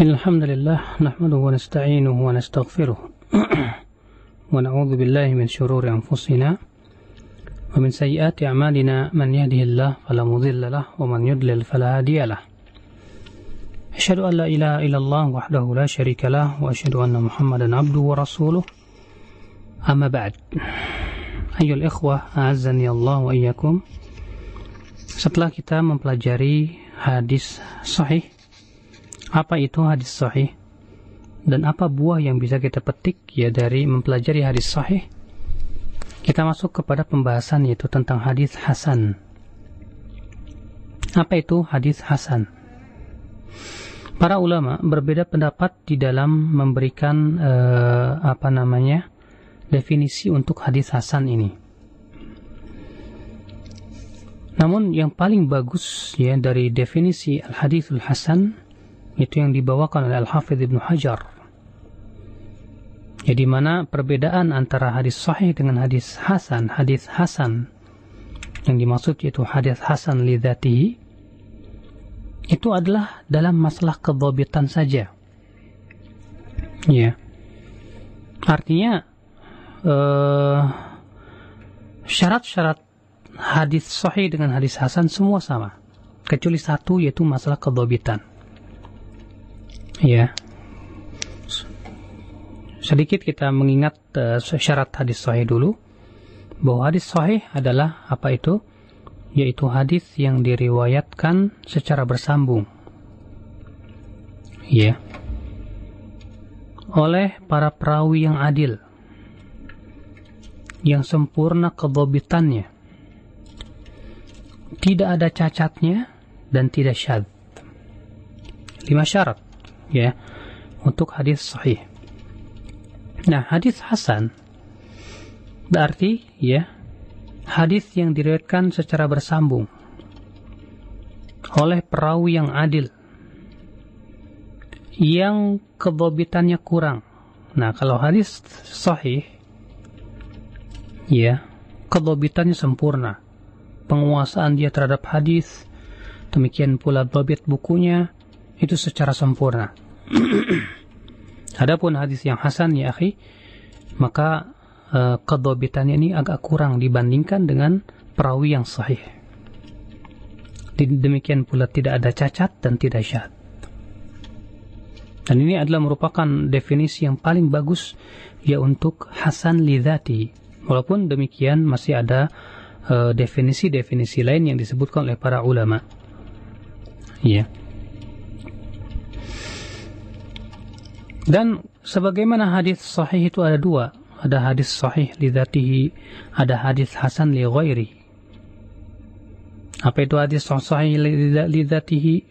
الحمد لله نحمده ونستعينه ونستغفره ونعوذ بالله من شرور أنفسنا ومن سيئات أعمالنا من يهده الله فلا مضل له ومن يضلل فلا هادي له. أشهد أن لا إله إلا الله وحده لا شريك له وأشهد أن محمدا عبده ورسوله. أما بعد أيها الإخوة أعزني الله وإياكم. setelah kita mempelajari hadis sahih apa itu hadis sahih? Dan apa buah yang bisa kita petik ya dari mempelajari hadis sahih? Kita masuk kepada pembahasan yaitu tentang hadis hasan. Apa itu hadis hasan? Para ulama berbeda pendapat di dalam memberikan uh, apa namanya definisi untuk hadis hasan ini. Namun yang paling bagus ya dari definisi al-hadithul hasan itu yang dibawakan oleh Al-Hafidh Ibnu Hajar. Ya mana perbedaan antara hadis sahih dengan hadis hasan, hadis hasan yang dimaksud yaitu hadis hasan lidzatihi itu adalah dalam masalah kedobitan saja. Ya. Artinya syarat-syarat uh, hadis sahih dengan hadis hasan semua sama kecuali satu yaitu masalah kedobitan ya sedikit kita mengingat uh, syarat hadis sahih dulu. Bahwa hadis sahih adalah apa itu? Yaitu hadis yang diriwayatkan secara bersambung. Ya oleh para perawi yang adil. Yang sempurna kedobitannya. Tidak ada cacatnya dan tidak syad. Lima syarat ya untuk hadis sahih. Nah, hadis hasan berarti ya hadis yang diriwayatkan secara bersambung oleh perawi yang adil yang kedobitannya kurang. Nah, kalau hadis sahih ya kedobitannya sempurna penguasaan dia terhadap hadis, demikian pula babit bukunya itu secara sempurna. Adapun hadis yang hasan ya akhi, maka uh, kedobitannya ini agak kurang dibandingkan dengan perawi yang sahih. Demikian pula tidak ada cacat dan tidak syad. Dan ini adalah merupakan definisi yang paling bagus ya untuk hasan lidati. Walaupun demikian masih ada definisi-definisi uh, lain yang disebutkan oleh para ulama. Ya. Dan sebagaimana hadis sahih itu ada dua, ada hadis sahih lidatihi, ada hadis hasan li ghairi. Apa itu hadis sahih lidatihi?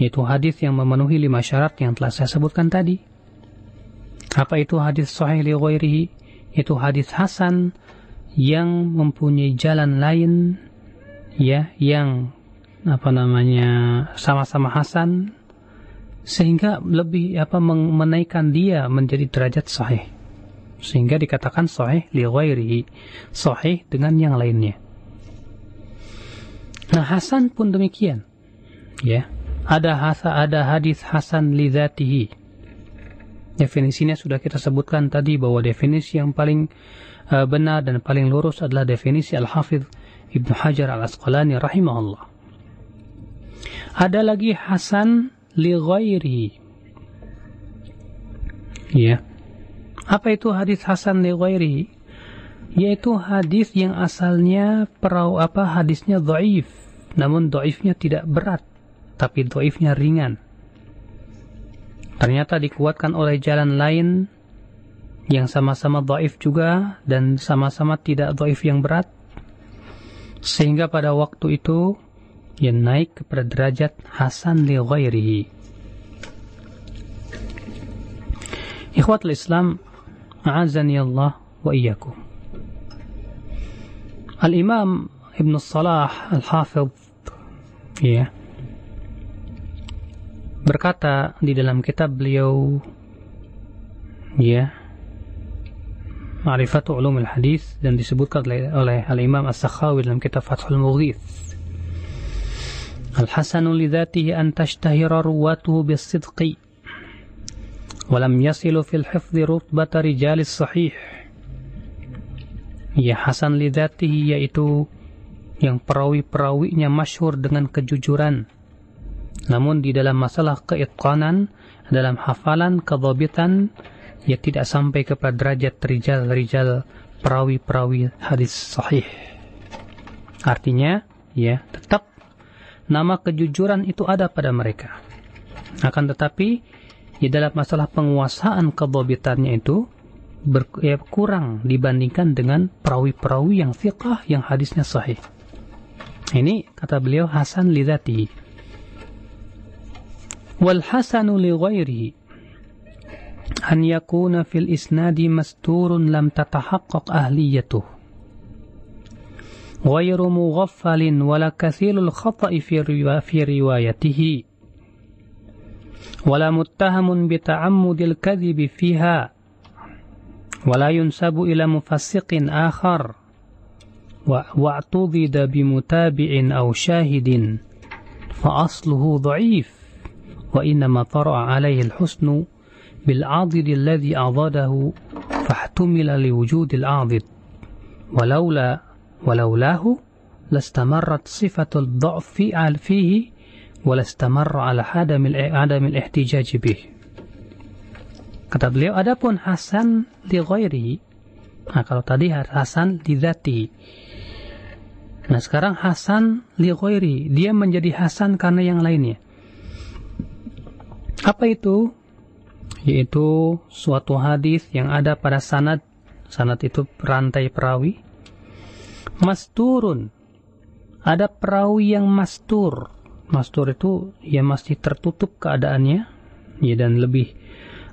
Yaitu hadis yang memenuhi lima syarat yang telah saya sebutkan tadi. Apa itu hadis sahih li ghairihi? Itu hadis hasan yang mempunyai jalan lain ya yang apa namanya sama-sama hasan sehingga lebih apa menaikkan dia menjadi derajat sahih. Sehingga dikatakan sahih li ghairihi. Sahih dengan yang lainnya. Nah hasan pun demikian. Ya. Ada hasa ada hadis hasan li dzatihi definisinya sudah kita sebutkan tadi bahwa definisi yang paling uh, benar dan paling lurus adalah definisi Al-Hafidh Ibnu Hajar Al-Asqalani rahimahullah. Ada lagi hasan li ghairi. Ya. Apa itu hadis hasan li ghairi? Yaitu hadis yang asalnya perau apa hadisnya dhaif, namun dhaifnya tidak berat, tapi dhaifnya ringan. Ternyata dikuatkan oleh jalan lain yang sama-sama dhaif juga dan sama-sama tidak dhaif yang berat sehingga pada waktu itu ia naik kepada derajat hasan li ghairihi Ikhwatul Islam a'azani Allah wa iyyakum Al-Imam Ibn Salah Al-Hafidh ya berkata di dalam kitab beliau ya Ma'rifatu Ulum al-Hadis dan disebutkan oleh, oleh Al-Imam As-Sakhawi dalam kitab Fathul Mughith. Al-Hasanu lidhatihi an tashtahira ruwatuhu bisidqi walam yasilu fil hifdhi rutbata rijalis sahih ya hasan lidatihi yaitu yang perawi-perawinya masyhur dengan kejujuran. Namun di dalam masalah keitqanan dalam hafalan kedobitan ya tidak sampai kepada derajat rijal-rijal perawi-perawi hadis sahih. Artinya ya tetap nama kejujuran itu ada pada mereka akan tetapi di dalam masalah penguasaan kedobitannya itu ya, kurang dibandingkan dengan perawi-perawi yang fiqah yang hadisnya sahih. Ini kata beliau Hasan lidati. Wal hasanu li ghairihi an yakuna fil isnadi masturun lam tatahaqqaq ahliyatuh. غير مغفل ولا كثير الخطأ في, في روايته. ولا متهم بتعمد الكذب فيها. ولا ينسب إلى مفسق آخر. واعتضد بمتابع أو شاهد. فأصله ضعيف. وإنما طرأ عليه الحسن بالعاضد الذي أعضده فاحتمل لوجود العاضد. ولولا walaulahu lastamarrat sifatul dha'fi al fihi walastamarra ala hadamil adamil ihtijaj. Kata beliau, adapun Hasan di ghairi. Nah, kalau tadi Hasan di dhati. Nah, sekarang Hasan li ghairi. Dia menjadi Hasan karena yang lainnya. Apa itu? Yaitu suatu hadis yang ada pada sanad. Sanad itu rantai perawi Masturun, ada perawi yang mastur, mastur itu ya masih tertutup keadaannya ya dan lebih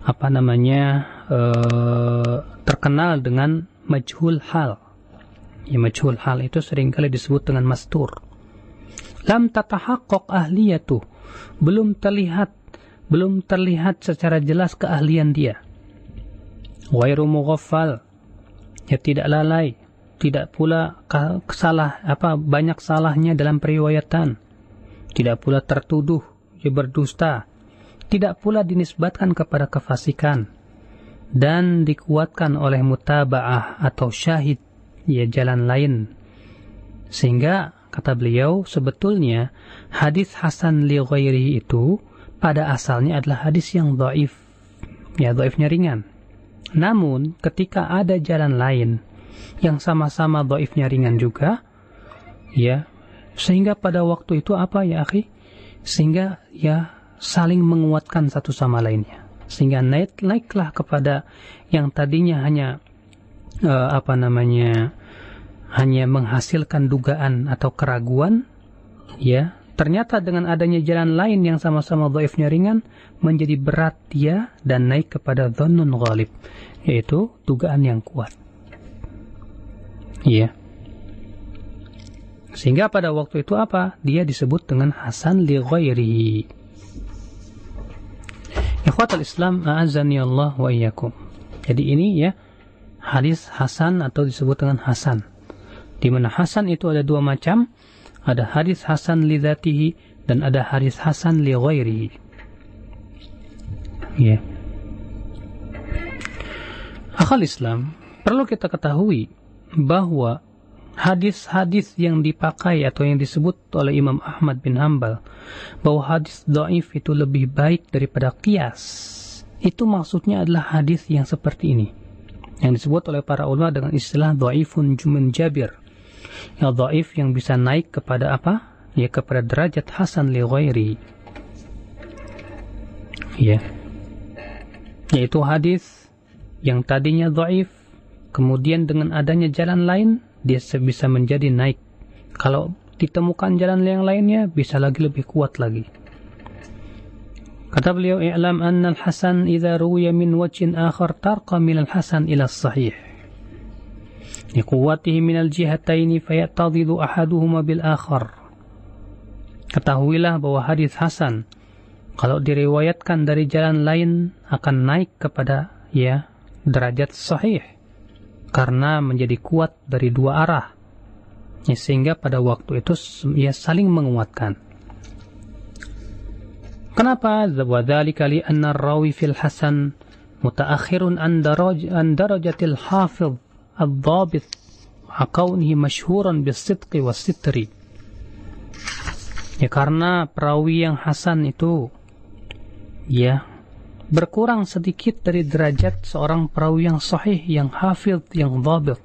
apa namanya uh, terkenal dengan majhul hal. Ya majhul hal itu sering kali disebut dengan mastur. Lam tatahaqqaq ahliyatu. Belum terlihat belum terlihat secara jelas keahlian dia. Wairu mughaffal. Ya tidak lalai tidak pula salah apa banyak salahnya dalam periwayatan tidak pula tertuduh berdusta, tidak pula dinisbatkan kepada kefasikan, dan dikuatkan oleh mutaba'ah atau syahid, ya jalan lain. Sehingga, kata beliau, sebetulnya hadis Hasan li ghairihi itu pada asalnya adalah hadis yang dhaif, ya dhaifnya ringan. Namun, ketika ada jalan lain yang sama-sama dhaifnya ringan juga, ya sehingga pada waktu itu apa ya akhi? Sehingga ya saling menguatkan satu sama lainnya. Sehingga naik naiklah kepada yang tadinya hanya uh, apa namanya hanya menghasilkan dugaan atau keraguan ya ternyata dengan adanya jalan lain yang sama-sama dhaifnya ringan menjadi berat dia dan naik kepada dhannun ghalib yaitu dugaan yang kuat. Iya. Sehingga pada waktu itu apa? Dia disebut dengan Hasan li ghairihi. Islam, a'azani Allah wa iyyakum. Jadi ini ya hadis Hasan atau disebut dengan Hasan. Di mana Hasan itu ada dua macam, ada hadis Hasan li dzatihi dan ada hadis Hasan li ghairihi. Ya. Akal Islam, perlu kita ketahui bahwa hadis-hadis yang dipakai atau yang disebut oleh Imam Ahmad bin Hambal bahwa hadis dhaif itu lebih baik daripada kias itu maksudnya adalah hadis yang seperti ini. Yang disebut oleh para ulama dengan istilah dhaifun jumin jabir. Yang dhaif yang bisa naik kepada apa? Ya kepada derajat hasan li ghairi. Ya. Yaitu hadis yang tadinya dhaif kemudian dengan adanya jalan lain dia bisa menjadi naik. Kalau ditemukan jalan yang lainnya, bisa lagi lebih kuat lagi. Kata beliau, "I'lam anna al-hasan idza ruwiya min wajhin akhar tarqa min al-hasan ila sahih Liquwatihi min al-jihatayn fayatadidu ahaduhuma bil akhar." Ketahuilah bahwa hadis hasan kalau diriwayatkan dari jalan lain akan naik kepada ya derajat sahih karena menjadi kuat dari dua arah. Ya, sehingga pada waktu itu ia saling menguatkan. Kenapa? Wadhalika li anna rawi fil hasan mutaakhirun an daraj an darajatil hafiz ad-dhabit kaunihi masyhuran bis-sidqi was-sitri. Ya karena perawi yang hasan itu ya berkurang sedikit dari derajat seorang perawi yang sahih yang hafid yang dhabit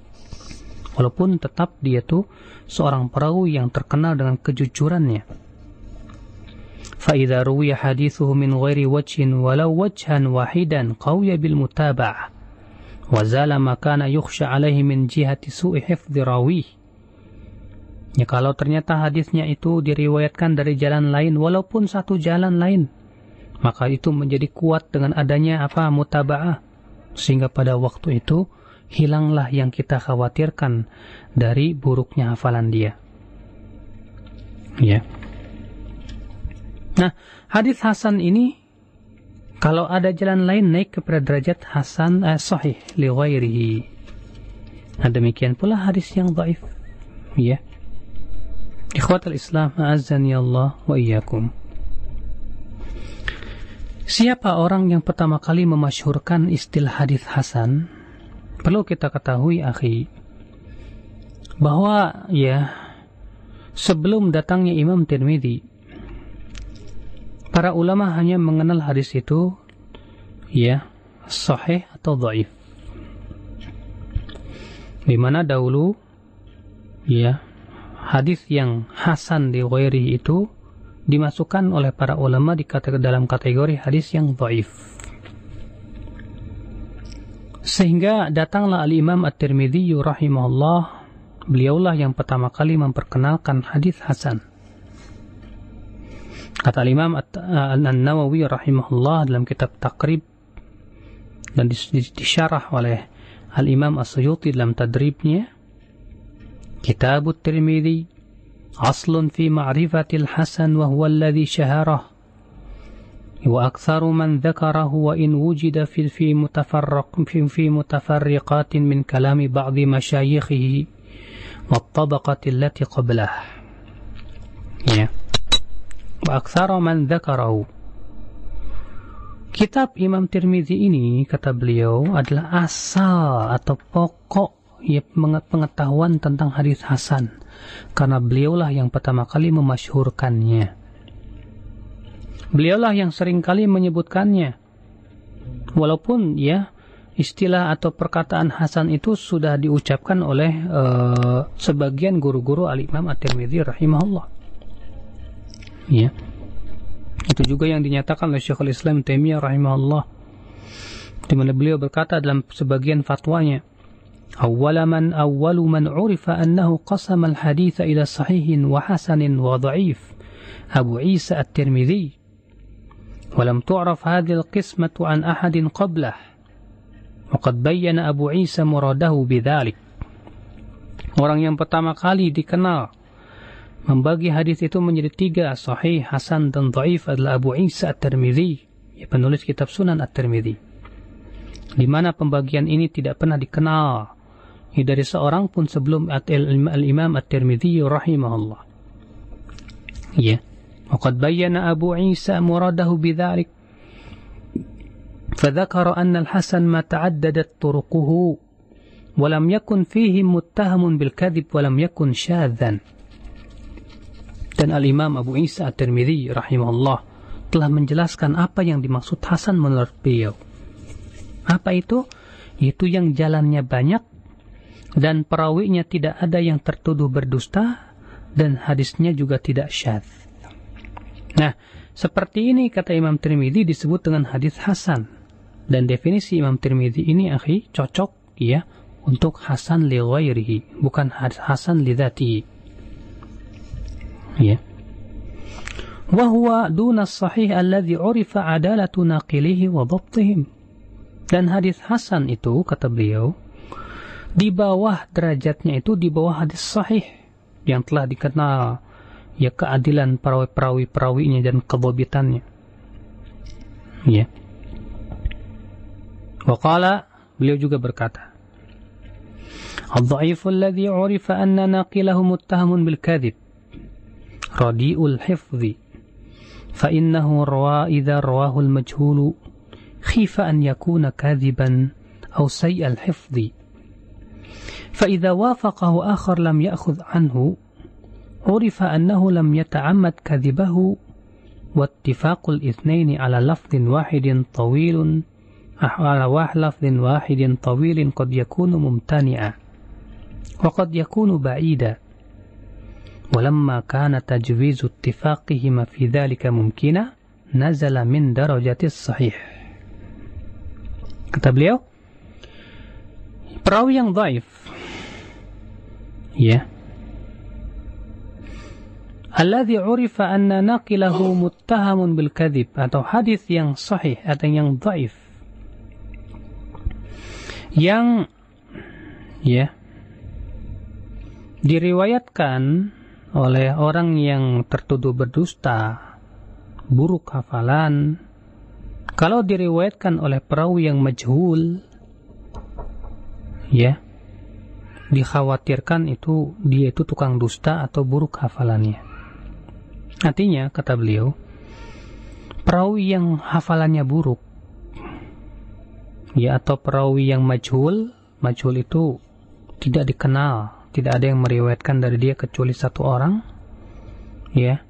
walaupun tetap dia tuh seorang perawi yang terkenal dengan kejujurannya فإذا روي حديثه من غير وجه ولو وجها واحدا قوي بالمتابعة وزال ما كان يخشى عليه من جهة سوء حفظ راويه Ya kalau ternyata hadisnya itu diriwayatkan dari jalan lain walaupun satu jalan lain maka itu menjadi kuat dengan adanya apa mutaba'ah sehingga pada waktu itu hilanglah yang kita khawatirkan dari buruknya hafalan dia. Ya. Nah, hadis Hasan ini kalau ada jalan lain naik kepada derajat Hasan eh, sahih li. Nah, demikian pula hadis yang dhaif. Ya. Ikhwatul Islam, azani Allah wa iyyakum. Siapa orang yang pertama kali memasyhurkan istilah hadis hasan? Perlu kita ketahui, akhi, bahwa ya sebelum datangnya Imam Tirmidzi Para ulama hanya mengenal hadis itu ya sahih atau dhaif. Di mana dahulu ya hadis yang hasan di itu dimasukkan oleh para ulama di kategori, dalam kategori hadis yang dhaif. Sehingga datanglah al-Imam At-Tirmidzi rahimahullah, beliaulah yang pertama kali memperkenalkan hadis hasan. Kata Imam An-Nawawi rahimahullah dalam kitab Takrib dan disyarah oleh Al-Imam As-Suyuti dalam tadribnya Kitab Tirmidzi أصل في معرفة الحسن وهو الذي شهره وأكثر من ذكره وإن وجد في في متفرق في في متفرقات من كلام بعض مشايخه والطبقة التي قبله. yeah. وأكثر من ذكره. كتاب إمام ترمذي إني كتب ليو أدل أسا atau pokok ya pengetahuan tentang hadis Hasan. Karena beliaulah yang pertama kali memasyhurkannya. Beliaulah yang sering kali menyebutkannya. Walaupun ya istilah atau perkataan Hasan itu sudah diucapkan oleh uh, sebagian guru-guru Al-Imam At-Tirmidzi rahimahullah. Ya. Itu juga yang dinyatakan oleh Syekhul Islam Taimiyah rahimahullah di mana beliau berkata dalam sebagian fatwanya أول من أول من عرف أنه قسم الحديث إلى صحيح وحسن وضعيف أبو عيسى الترمذي ولم تعرف هذه القسمة عن أحد قبله وقد بين أبو عيسى مراده بذلك Orang yang pertama kali dikenal Membagi hadis itu menjadi tiga, sahih, hasan, dan dhaif adalah Abu Isa At-Tirmidzi, penulis kitab Sunan At-Tirmidzi. Di mana pembagian ini tidak pernah dikenal dari seorang pun sebelum Al-Imam At-Tirmidzi rahimahullah. Ya. وقد بين أبو عيسى مراده بذلك فذكر أن الحسن ما تعددت طرقه ولم يكن فيه متهم بالكذب ولم يكن شاذا dan Al-Imam Abu Isa At-Tirmidzi rahimahullah telah menjelaskan apa yang dimaksud Hasan menurut beliau. Apa itu? Itu yang jalannya banyak dan perawinya tidak ada yang tertuduh berdusta dan hadisnya juga tidak syad. Nah, seperti ini kata Imam Tirmidzi disebut dengan hadis hasan. Dan definisi Imam Tirmidzi ini akhi cocok ya untuk hasan li ghairihi, bukan hasan li dhati. Ya. Wa huwa duna sahih alladhi urifa adalatu wa. Dan hadis hasan itu kata beliau di bawah derajatnya itu di bawah hadis sahih yang telah dikenal ya keadilan perawi-perawi perawinya dan kebobitannya. Ya. Wakala beliau juga berkata Al-dha'ifu anna bil fa rawa al-majhulu an فإذا وافقه آخر لم يأخذ عنه عرف أنه لم يتعمد كذبه واتفاق الاثنين على لفظ واحد طويل على لفظ واحد طويل قد يكون ممتنعا وقد يكون بعيدا ولما كان تجويز اتفاقهما في ذلك ممكنا nazala min darajatis sahih. Kata beliau, perawi yang dhaif. Ya. Alladhi urifa anna naqilahu muttahamun bil kadhib atau hadis yang sahih atau yang dhaif. Yang ya diriwayatkan oleh orang yang tertuduh berdusta buruk hafalan, kalau diriwayatkan oleh perawi yang majhul, ya, dikhawatirkan itu dia itu tukang dusta atau buruk hafalannya. Artinya, kata beliau, perawi yang hafalannya buruk, ya atau perawi yang majhul, majhul itu tidak dikenal, tidak ada yang meriwayatkan dari dia kecuali satu orang, ya,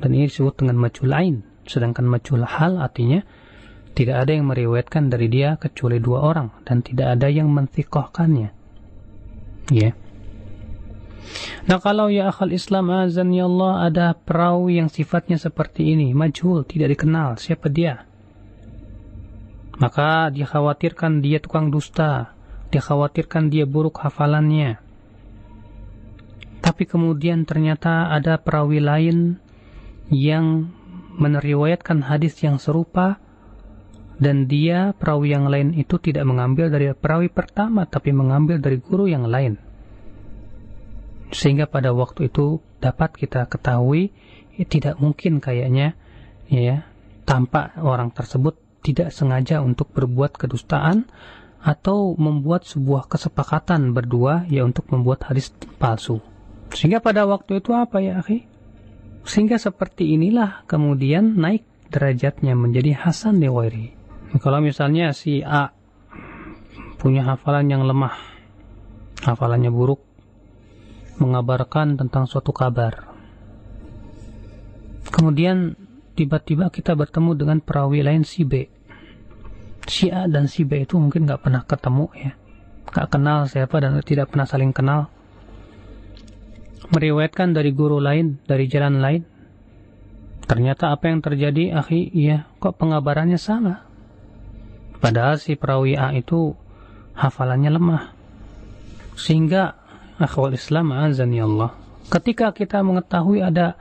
dan ini disebut dengan majul ain. Sedangkan majul hal artinya tidak ada yang meriwayatkan dari dia kecuali dua orang dan tidak ada yang mensikohkannya. Ya. Nah kalau ya akal Islam azan ya Allah ada perawi yang sifatnya seperti ini majhul tidak dikenal siapa dia? Maka dia khawatirkan dia tukang dusta dia khawatirkan dia buruk hafalannya. Tapi kemudian ternyata ada perawi lain yang meneriwayatkan hadis yang serupa dan dia perawi yang lain itu tidak mengambil dari perawi pertama tapi mengambil dari guru yang lain. Sehingga pada waktu itu dapat kita ketahui ya, tidak mungkin kayaknya ya tampak orang tersebut tidak sengaja untuk berbuat kedustaan atau membuat sebuah kesepakatan berdua ya untuk membuat hadis palsu. Sehingga pada waktu itu apa ya akhi? Sehingga seperti inilah kemudian naik derajatnya menjadi Hasan Dewairi. Kalau misalnya si A punya hafalan yang lemah, hafalannya buruk, mengabarkan tentang suatu kabar. Kemudian tiba-tiba kita bertemu dengan perawi lain si B. Si A dan si B itu mungkin nggak pernah ketemu ya, nggak kenal siapa dan tidak pernah saling kenal meriwayatkan dari guru lain, dari jalan lain. Ternyata apa yang terjadi, akhi, iya, kok pengabarannya sama. Padahal si perawi A itu hafalannya lemah. Sehingga, akhwal Islam azan ya Allah. Ketika kita mengetahui ada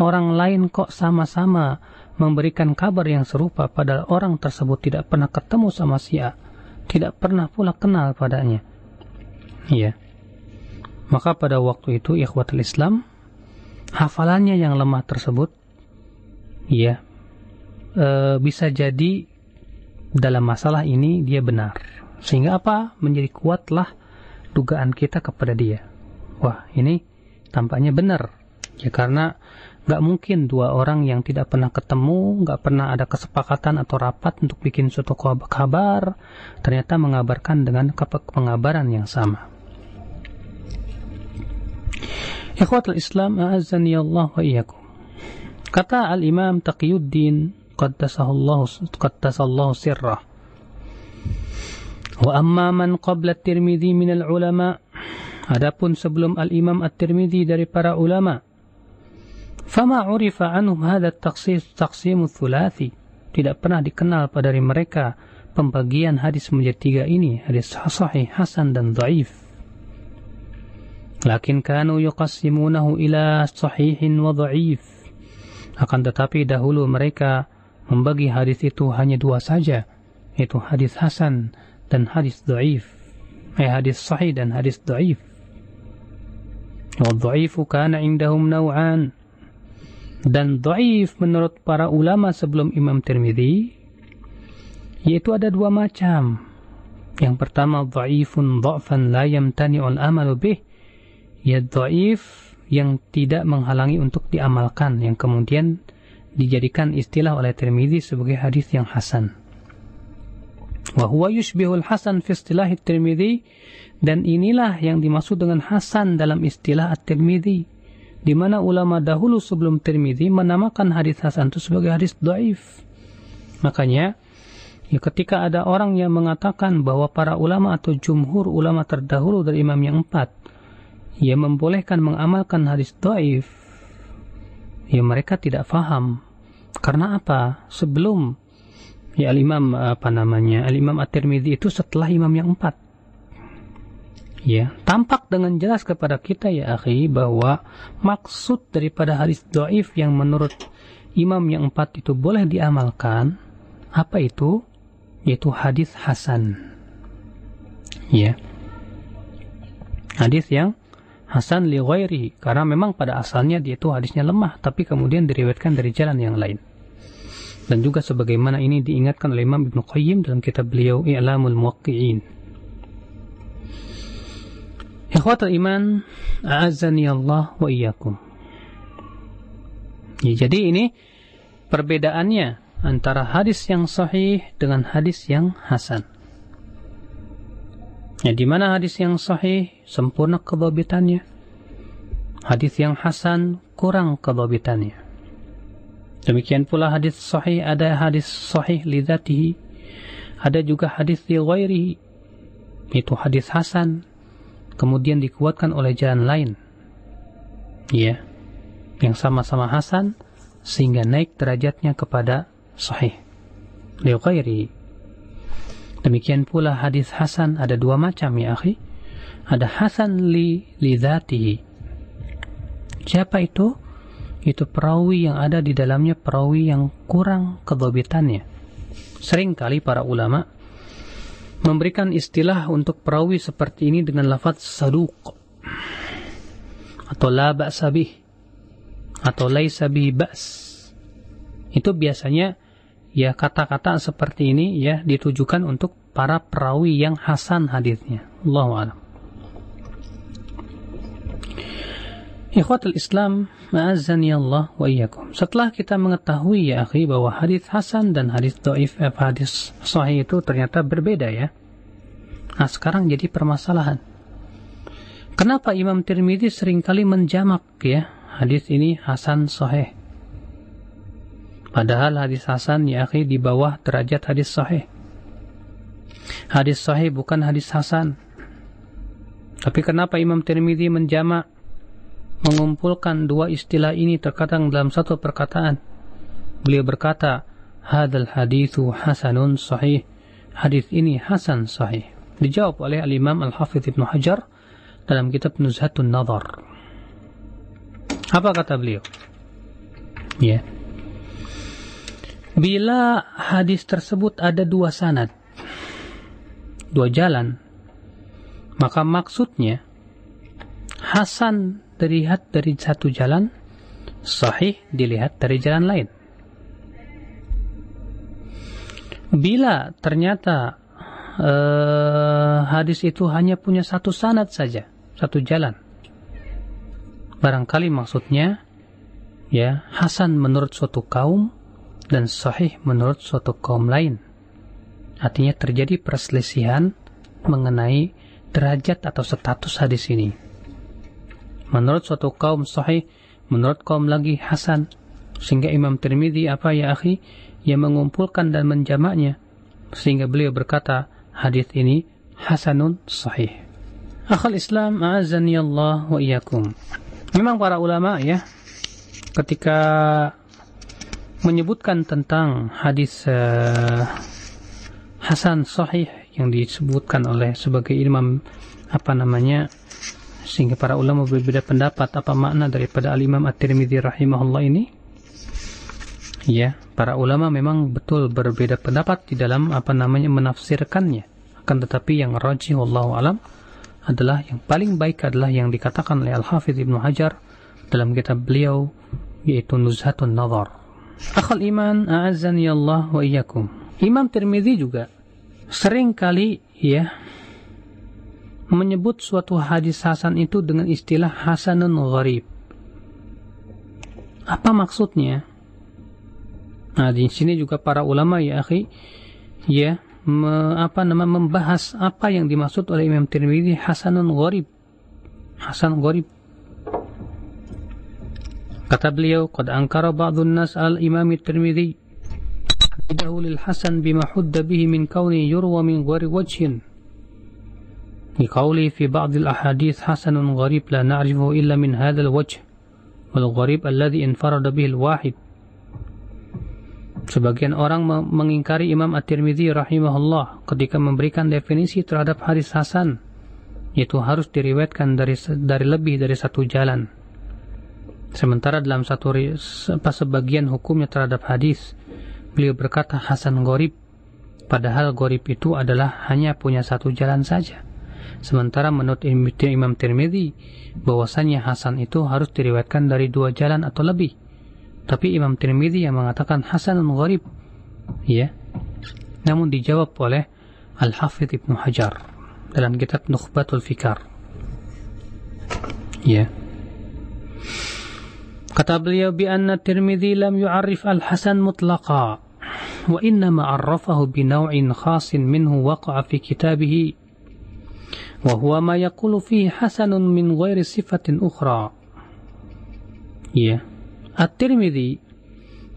orang lain kok sama-sama memberikan kabar yang serupa padahal orang tersebut tidak pernah ketemu sama si A, tidak pernah pula kenal padanya. Iya. Maka pada waktu itu ikhwatul Islam hafalannya yang lemah tersebut ya e, bisa jadi dalam masalah ini dia benar. Sehingga apa? Menjadi kuatlah dugaan kita kepada dia. Wah, ini tampaknya benar. Ya karena nggak mungkin dua orang yang tidak pernah ketemu, nggak pernah ada kesepakatan atau rapat untuk bikin suatu kabar, ternyata mengabarkan dengan pengabaran yang sama. Ikhwatul Islam, Allah wa. Kata Al-Imam Taqiyuddin qaddasallahu sirrah. Wa amma man qabla Tirmidzi min al-ulama Adapun sebelum Al-Imam At-Tirmidzi dari para ulama Fama urifa anhum hadha taqsim thulathi Tidak pernah dikenal pada dari mereka pembagian hadis menjadi tiga ini hadis sahih, hasan dan dhaif Lakin kanu yuqassimunahu ila sahihin wa dha'if. Akan tetapi dahulu mereka membagi hadis itu hanya dua saja, yaitu hadis hasan dan hadis dhaif. Eh, hadis sahih dan hadis dhaif. Wa dha'ifu kana indahum naw'an. Dan dhaif menurut para ulama sebelum Imam Tirmidzi yaitu ada dua macam. Yang pertama dhaifun dha'fan la yamtani'ul amalu bih ya dhaif yang tidak menghalangi untuk diamalkan yang kemudian dijadikan istilah oleh Tirmidzi sebagai hadis yang hasan. Wa huwa hasan fi istilah tirmidzi dan inilah yang dimaksud dengan hasan dalam istilah at-Tirmidzi di mana ulama dahulu sebelum Tirmidzi menamakan hadis hasan itu sebagai hadis dhaif. Makanya ya ketika ada orang yang mengatakan bahwa para ulama atau jumhur ulama terdahulu dari imam yang empat ya membolehkan mengamalkan hadis dhaif ya mereka tidak faham. Karena apa? Sebelum ya al-imam apa namanya al-imam at-Tirmidzi itu setelah imam yang empat. Ya tampak dengan jelas kepada kita ya akhi bahwa maksud daripada hadis doif yang menurut imam yang empat itu boleh diamalkan apa itu? Yaitu hadis hasan. Ya. Hadis yang hasan li ghairi karena memang pada asalnya dia itu hadisnya lemah tapi kemudian diriwayatkan dari jalan yang lain. Dan juga sebagaimana ini diingatkan oleh Imam Ibn Qayyim dalam kitab beliau I'lamul Muwaqqi'in. Ikhwatul iman a'azzani Allah wa iyyakum. Ya, jadi ini perbedaannya antara hadis yang sahih dengan hadis yang hasan ya di mana hadis yang sahih sempurna kedobitannya hadis yang hasan kurang kedobitannya Demikian pula hadis sahih ada hadis sahih lidatihi. Ada juga hadis li ghairihi. Itu hadis hasan kemudian dikuatkan oleh jalan lain. Ya. Yang sama-sama hasan sehingga naik derajatnya kepada sahih. Li ghairihi. Demikian pula hadis hasan ada dua macam ya akhi. Ada hasan li lidatihi. Siapa itu? itu perawi yang ada di dalamnya perawi yang kurang kedobitannya. Seringkali para ulama memberikan istilah untuk perawi seperti ini dengan lafaz saduq atau la ba'sabih atau laisa bihi ba's. Itu biasanya ya kata-kata seperti ini ya ditujukan untuk para perawi yang hasan hadisnya. Allahu a'lam. Ikhwatul Islam, ma'azzani Allah wa iyyakum. Setelah kita mengetahui ya akhi bahwa hadis hasan dan hadis dhaif eh, hadis sahih itu ternyata berbeda ya. Nah, sekarang jadi permasalahan. Kenapa Imam Tirmidzi sering kali menjamak ya hadis ini hasan sahih? Padahal hadis hasan ya akhi di bawah derajat hadis sahih. Hadis sahih bukan hadis hasan. Tapi kenapa Imam Tirmidzi menjamak mengumpulkan dua istilah ini terkadang dalam satu perkataan. Beliau berkata, "Hadal hadithu hasanun sahih." Hadis ini hasan sahih. Dijawab oleh Al-Imam Al-Hafidh Ibnu Hajar dalam kitab Nuzhatun Nadar. Apa kata beliau? Ya. Bila hadis tersebut ada dua sanad, dua jalan, maka maksudnya Hasan dilihat dari satu jalan, sahih dilihat dari jalan lain. Bila ternyata uh, hadis itu hanya punya satu sanad saja, satu jalan, barangkali maksudnya ya Hasan menurut suatu kaum dan sahih menurut suatu kaum lain. Artinya terjadi perselisihan mengenai derajat atau status hadis ini menurut suatu kaum sahih, menurut kaum lagi hasan. Sehingga Imam Tirmidzi apa ya akhi yang mengumpulkan dan menjamaknya sehingga beliau berkata hadis ini hasanun sahih. Akhal Islam azani Allah wa iyyakum. Memang para ulama ya ketika menyebutkan tentang hadis uh, hasan sahih yang disebutkan oleh sebagai imam apa namanya sehingga para ulama berbeda pendapat apa makna daripada al-Imam At-Tirmidzi rahimahullah ini. Ya para ulama memang betul berbeda pendapat di dalam apa namanya menafsirkannya. Akan tetapi yang rajih wallahu alam adalah yang paling baik adalah yang dikatakan oleh Al-Hafidz Ibnu Hajar dalam kitab beliau yaitu Nuzhatun Nazar Akhal iman a'azzani Allah wa iyyakum Imam Tirmidzi juga sering kali ya menyebut suatu hadis hasan itu dengan istilah hasanun gharib. Apa maksudnya? Nah, di sini juga para ulama ya akhi, ya, me, apa nama membahas apa yang dimaksud oleh Imam Tirmidzi hasanun gharib. Hasan gharib. Kata beliau, "Qad ankara ba'dun nas al-Imam Tirmidzi حدده للحسن بما حد به من كونه يروى من غير وجه لقوله في بعض الأحاديث حسن غريب لا نعرفه إلا من هذا الوجه والغريب الذي انفرد به الواحد Sebagian orang mengingkari Imam At-Tirmidzi rahimahullah ketika memberikan definisi terhadap hadis hasan yaitu harus diriwayatkan dari dari lebih dari satu jalan. Sementara dalam satu sebagian hukumnya terhadap hadis beliau berkata hasan gorib padahal gorib itu adalah hanya punya satu jalan saja. Sementara menurut Imam Tirmidzi bahwasanya hasan itu harus diriwayatkan dari dua jalan atau lebih. Tapi Imam Tirmidzi yang mengatakan hasanun gharib. Ya. Namun dijawab oleh Al-Hafidh Ibnu Hajar dalam kitab Nukhbatul Fikar. Ya. Kata beliau bi anna Tirmidzi lam yu'arrif al-hasan mutlaqa wa innama arrafahu bi naw'in khasin minhu waqa'a fi kitabihi wa huwa ma yaqulu fihi hasanun min ghairi sifatin ukhra. Ya. At-Tirmidzi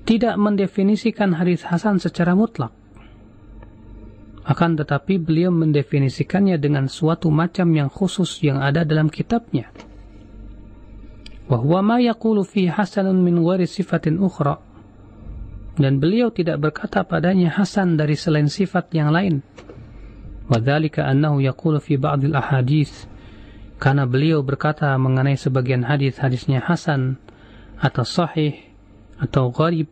tidak mendefinisikan hadis hasan secara mutlak. Akan tetapi beliau mendefinisikannya dengan suatu macam yang khusus yang ada dalam kitabnya. Wahwa ma yaqulu fi hasanun min ghairi sifatin ukhra. Dan beliau tidak berkata padanya hasan dari selain sifat yang lain. Wadhalika annahu yaqulu fi ba'dil ahadith. Karena beliau berkata mengenai sebagian hadis-hadisnya hasan atau sahih atau gharib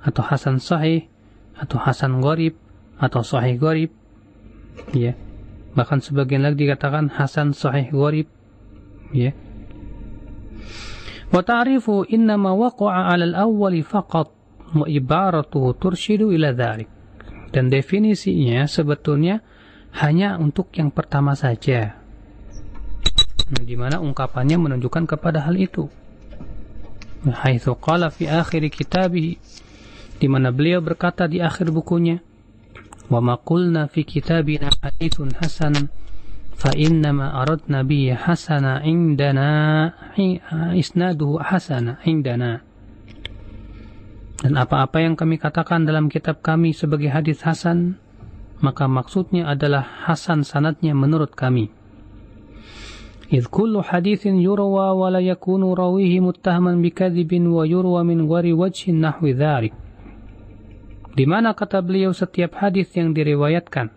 atau hasan sahih atau hasan gharib atau sahih gharib ya bahkan sebagian lagi dikatakan hasan sahih gharib ya wa ta'rifu innama waqa'a 'ala al-awwali faqat turshidu ila dhalik dan definisinya sebetulnya hanya untuk yang pertama saja. Nah, di mana ungkapannya menunjukkan kepada hal itu. Haitsu qala fi akhir kitabih di mana beliau berkata di akhir bukunya wa ma qulna fi kitabina haditsun hasan fa innama aradna bihi hasana indana isnaduhu hasana indana dan apa-apa yang kami katakan dalam kitab kami sebagai hadis hasan maka maksudnya adalah hasan sanatnya menurut kami إذ كل حديث يروى ولا يكون راويه متهما بكذب ويروى من غير وجه نحو ذلك di mana kata beliau setiap hadis yang diriwayatkan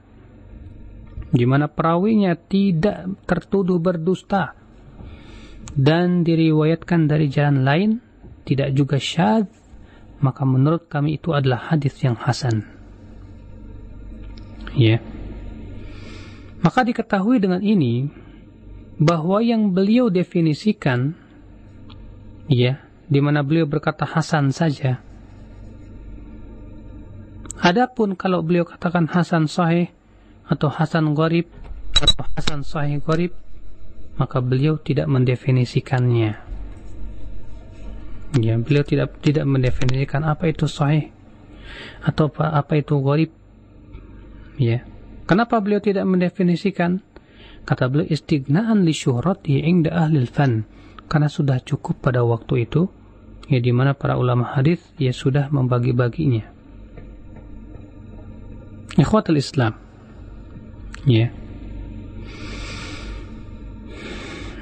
Di mana perawinya tidak tertuduh berdusta dan diriwayatkan dari jalan lain tidak juga syad maka menurut kami itu adalah hadis yang hasan. Ya. Maka diketahui dengan ini bahwa yang beliau definisikan ya di mana beliau berkata hasan saja. Adapun kalau beliau katakan hasan sahih atau hasan gharib atau hasan sahih gharib maka beliau tidak mendefinisikannya. Ya beliau tidak tidak mendefinisikan apa itu sahih atau apa, apa itu gharib. Ya. Kenapa beliau tidak mendefinisikan? Kata beliau istighna'an li syuhrati inda ahli fan karena sudah cukup pada waktu itu ya di mana para ulama hadis ya sudah membagi-baginya. Ikhwatul Islam. Ya.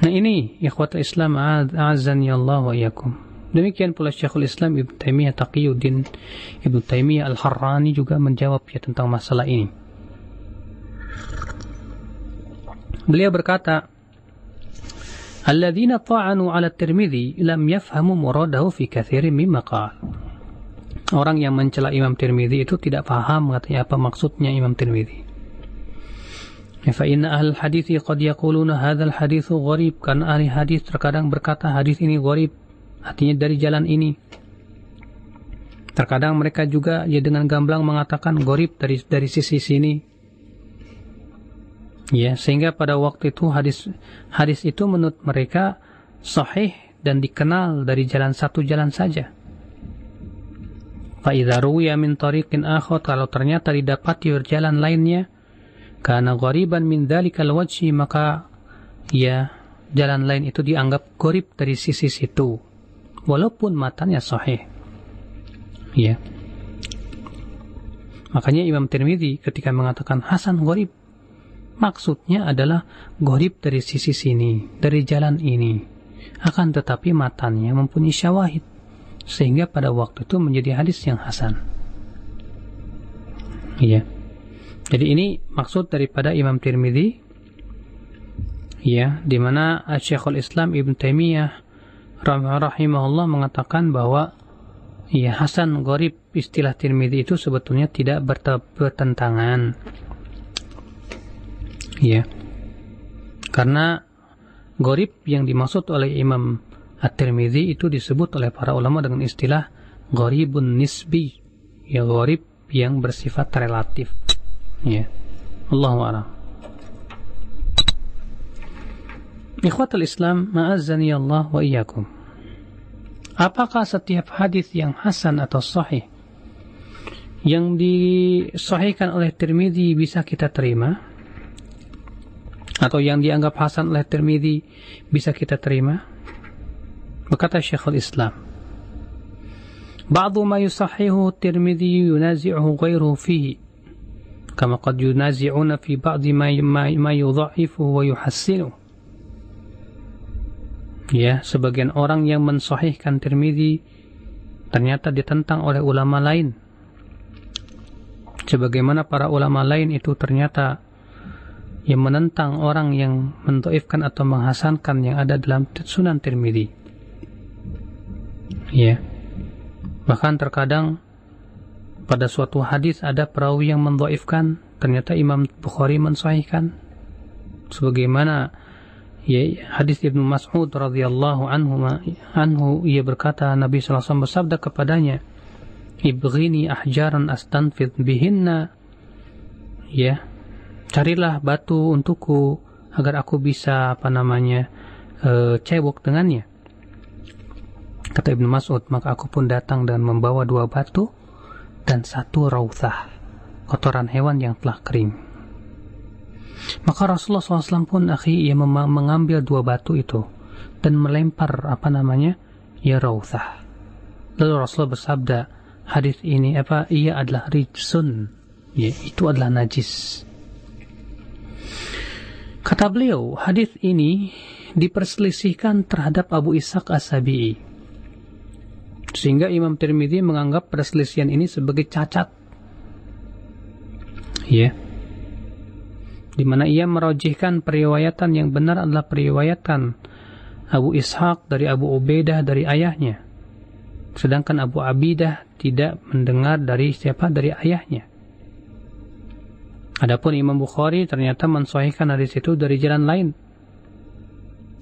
Nah ini ikhwatul Islam azan ya Allah wa iyakum. Demikian pula Syekhul Islam Ibn Taimiyah Taqiyuddin Ibn Taimiyah Al-Harrani juga menjawab ya tentang masalah ini. Beliau berkata, "Alladzina ta'anu 'ala Tirmidzi lam yafhamu muradahu fi katsirin mimma qala." Orang yang mencela Imam Tirmidzi itu tidak paham katanya apa maksudnya Imam Tirmidzi. Inna ahl hadis qad yaquluna hadzal hadits gharib. Karena ahli hadis terkadang berkata hadis ini gharib. Artinya dari jalan ini. Terkadang mereka juga ya dengan gamblang mengatakan gharib dari dari sisi sini. Ya sehingga pada waktu itu hadis hadis itu menurut mereka sahih dan dikenal dari jalan satu jalan saja. Fa'idha ruwiya min tariqin akhot, kalau ternyata didapati berjalan lainnya, karena ghariban min dhalikal wajhi, maka ya jalan lain itu dianggap gorib dari sisi situ. Walaupun matanya sahih. Ya. Makanya Imam Tirmidzi ketika mengatakan Hasan gorib, maksudnya adalah gorib dari sisi sini, dari jalan ini. Akan tetapi matanya mempunyai syawahid sehingga pada waktu itu menjadi hadis yang hasan. Iya. Jadi ini maksud daripada Imam Tirmidzi ya di mana Syekhul Islam Ibn Taimiyah rahimahullah mengatakan bahwa ya hasan gharib istilah Tirmidzi itu sebetulnya tidak bertentangan. Ya. Karena gharib yang dimaksud oleh Imam At-Tirmidzi itu disebut oleh para ulama dengan istilah gharibun nisbi, ya gharib yang bersifat relatif Ya. Allahu a'lam. Ikhwatul Islam, ma'azzani Allah wa iyyakum. Apakah setiap hadis yang hasan atau sahih yang disahihkan oleh Tirmidzi bisa kita terima? Atau yang dianggap hasan oleh Tirmidzi bisa kita terima? Berkata Syekhul Islam, بعض ما يصححه الترمذي ينازعه غيره فيه كما قد ينازعون في بعض ما ما يضعفه ويحسنه ya sebagian orang yang mensahihkan Tirmidzi ternyata ditentang oleh ulama lain sebagaimana para ulama lain itu ternyata yang menentang orang yang mentoifkan atau menghasankan yang ada dalam Sunan Tirmidzi Ya. Bahkan terkadang pada suatu hadis ada perawi yang mendoifkan, ternyata Imam Bukhari mensahihkan. Sebagaimana ya, hadis Ibnu Mas'ud radhiyallahu anhu anhu ia berkata Nabi SAW bersabda kepadanya, "Ibghini ahjaran astanfid bihinna." Ya, carilah batu untukku agar aku bisa apa namanya e, cebok dengannya. Kata Ibnu Mas'ud, maka aku pun datang dan membawa dua batu dan satu rauthah, kotoran hewan yang telah kering. Maka Rasulullah SAW pun akhi ia mengambil dua batu itu dan melempar apa namanya ya rauthah. Lalu Rasulullah bersabda, hadis ini apa ia adalah rijsun, ya itu adalah najis. Kata beliau, hadis ini diperselisihkan terhadap Abu Ishaq As-Sabi'i sehingga Imam Tirmidzi menganggap perselisihan ini sebagai cacat. Ya. Di mana ia merojihkan periwayatan yang benar adalah periwayatan Abu Ishaq dari Abu Ubaidah dari ayahnya. Sedangkan Abu Abidah tidak mendengar dari siapa dari ayahnya. Adapun Imam Bukhari ternyata mensahihkan hadis itu dari jalan lain.